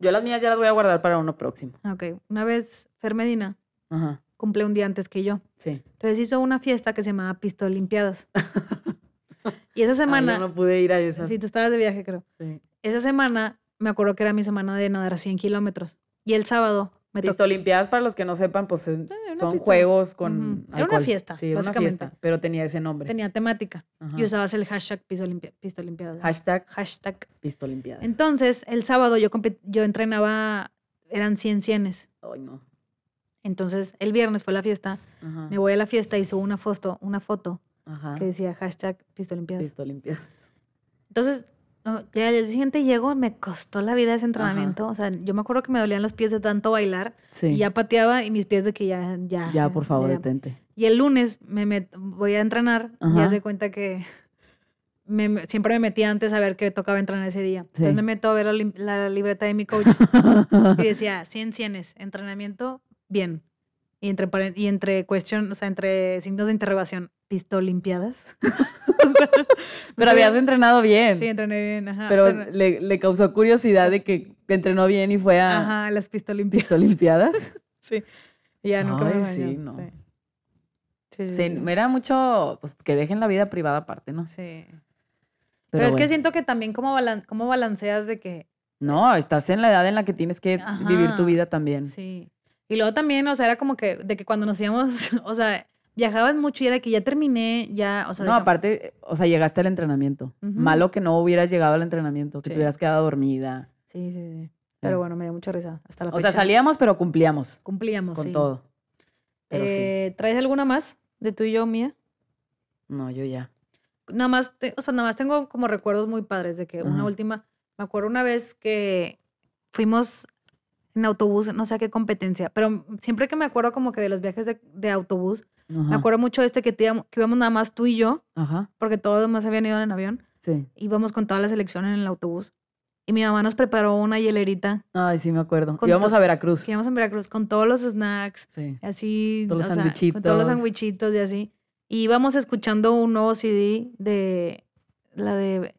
Yo las mías ya las voy a guardar para uno próximo. Ok, una vez Fer Medina Ajá. Cumple un día antes que yo. Sí. Entonces hizo una fiesta que se llamaba Pistolimpiadas. y esa semana... yo no pude ir a esas. Sí, tú estabas de viaje, creo. Sí. Esa semana me acuerdo que era mi semana de nadar 100 kilómetros. Y el sábado me. Pistolimpiadas, para los que no sepan, pues eh, una son juegos con. Era una fiesta, Sí, era una básicamente. fiesta, pero tenía ese nombre. Tenía temática. Y usabas el hashtag Pistolimpia- Pistolimpiadas. Hashtag Hashtag. Pistolimpiadas. Entonces, el sábado yo, yo entrenaba, eran 100 cienes. Ay, no. Entonces, el viernes fue la fiesta. Ajá. Me voy a la fiesta y subo una foto, una foto Ajá. que decía hashtag Pistolimpiadas. Pistolimpiadas. Entonces, ya día siguiente llego, me costó la vida ese entrenamiento. O sea, yo me acuerdo que me dolían los pies de tanto bailar. Sí. Y ya pateaba y mis pies de que ya, ya. Ya, por favor, ya. detente. Y el lunes me met- voy a entrenar y haz de cuenta que me- siempre me metía antes a ver qué tocaba entrenar ese día. Entonces me meto a ver la libreta de mi coach y decía 100 cienes, entrenamiento, bien. Y entre, y entre cuestión, o sea, entre signos de interrogación, pistolimpiadas. Pero habías entrenado bien. Sí, entrené bien, ajá. pero pero- le, le causó curiosidad de que entrenó bien y fue a ajá, las pistolimpiadas. Pistolimpiadas. Sí. Y ya nunca me Ay, bañó. sí, no. Sí. Sí, sí, Sí, sí. era mucho, pues que dejen la vida privada aparte, ¿no? Sí. Pero, es que siento que también cómo, balan- cómo balanceas de que No, estás en la edad en la que tienes que vivir tu vida también. Sí. Y luego también, o sea, era como que de que cuando nos íbamos, o sea, viajabas mucho y era que ya terminé, ya, o sea, no, aparte, o sea, llegaste al entrenamiento. Malo que no hubieras llegado al entrenamiento, que Sí. te hubieras quedado dormida. Sí, sí, sí. Pero bueno, me dio mucha risa. Hasta la O sea, salíamos, pero cumplíamos Cumplíamos, con sí. todo. Pero sí. Eh, ¿Traes alguna más de tú y yo, mía? No, yo ya. Nada más, te- o sea, nada más tengo como recuerdos muy padres de que una última, me acuerdo una vez que fuimos en autobús, no sé a qué competencia, pero siempre que me acuerdo como que de los viajes de, de autobús, me acuerdo mucho de este que, te íbamos- que íbamos nada más tú y yo, Ajá. porque todos los demás habían ido en avión, Sí. íbamos con toda la selección en el autobús. Y mi mamá nos preparó una hielerita Ay, sí me acuerdo. Íbamos a Veracruz. íbamos en Veracruz con todos los snacks, Sí. así, Todos los sea, con todos los sandwichitos. sandwichitos y así. Y íbamos escuchando un nuevo CD de la de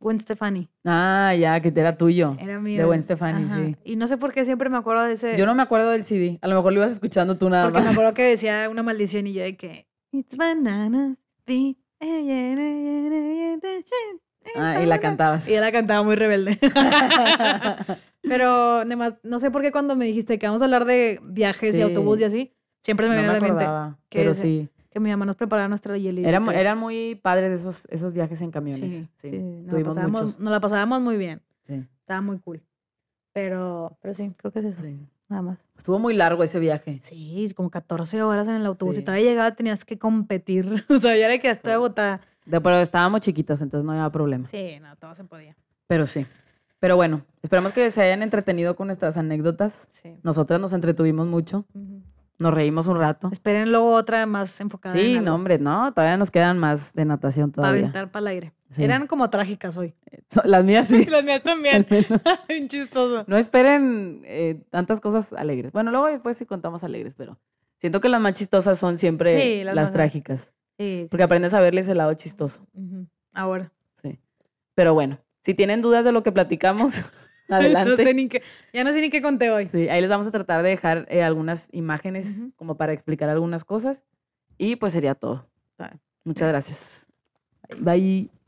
Gwen Stefani. Ah, ya, que era tuyo. Era mío. De Gwen Stefani, Ajá. sí. Y no sé por qué siempre me acuerdo de ese. Yo no me acuerdo del CD. A lo mejor lo ibas escuchando tú nada Porque me más. acuerdo que decía una maldición y yo de que It's bananas. eh, Ah, y la cantabas. Y ella la cantaba muy rebelde. Pero además, no sé por qué cuando me dijiste que vamos a hablar de viajes y autobús y así, siempre me no viene me a la mente acordaba, que pero ese- sí. Que mi mamá nos preparaba nuestra hielita. Todo eran muy padres esos, esos viajes en camiones. Sí, Sí, sí, nos, la pasábamos, muchos. nos la pasábamos muy bien. Sí, Estaba muy cool. Pero, pero sí, creo que es eso. sí. Nada más. Estuvo muy largo ese viaje. Sí, como 14 horas en el autobús. Sí. Y todavía llegaba, tenías que competir. O sea, ya era que estoy Sí. agotada. De- pero estábamos chiquitas, entonces no había problema. Sí, no, todo se podía. Pero sí. Pero bueno, esperamos que se hayan entretenido con nuestras anécdotas. Sí. Nosotras nos entretuvimos mucho. Ujú. Nos reímos un rato. Esperen luego otra más enfocada Sí, en no, hombre, no. Todavía nos quedan más de natación para todavía. aventar para el aire. Sí. Eran como trágicas hoy. Las mías sí. Las mías también. Bien chistoso. No esperen eh, tantas cosas alegres. Bueno, luego después sí contamos alegres, pero siento que las más chistosas son siempre Sí, las trágicas. Sí, sí, Porque aprendes a verles el lado chistoso. Ahora. Sí. Pero bueno, si tienen dudas de lo que platicamos, adelante. No sé ni qué, ya no sé ni qué conté hoy. Sí, ahí les vamos a tratar de dejar eh, algunas imágenes como para explicar algunas cosas. Y pues sería todo. Muchas gracias. Bye.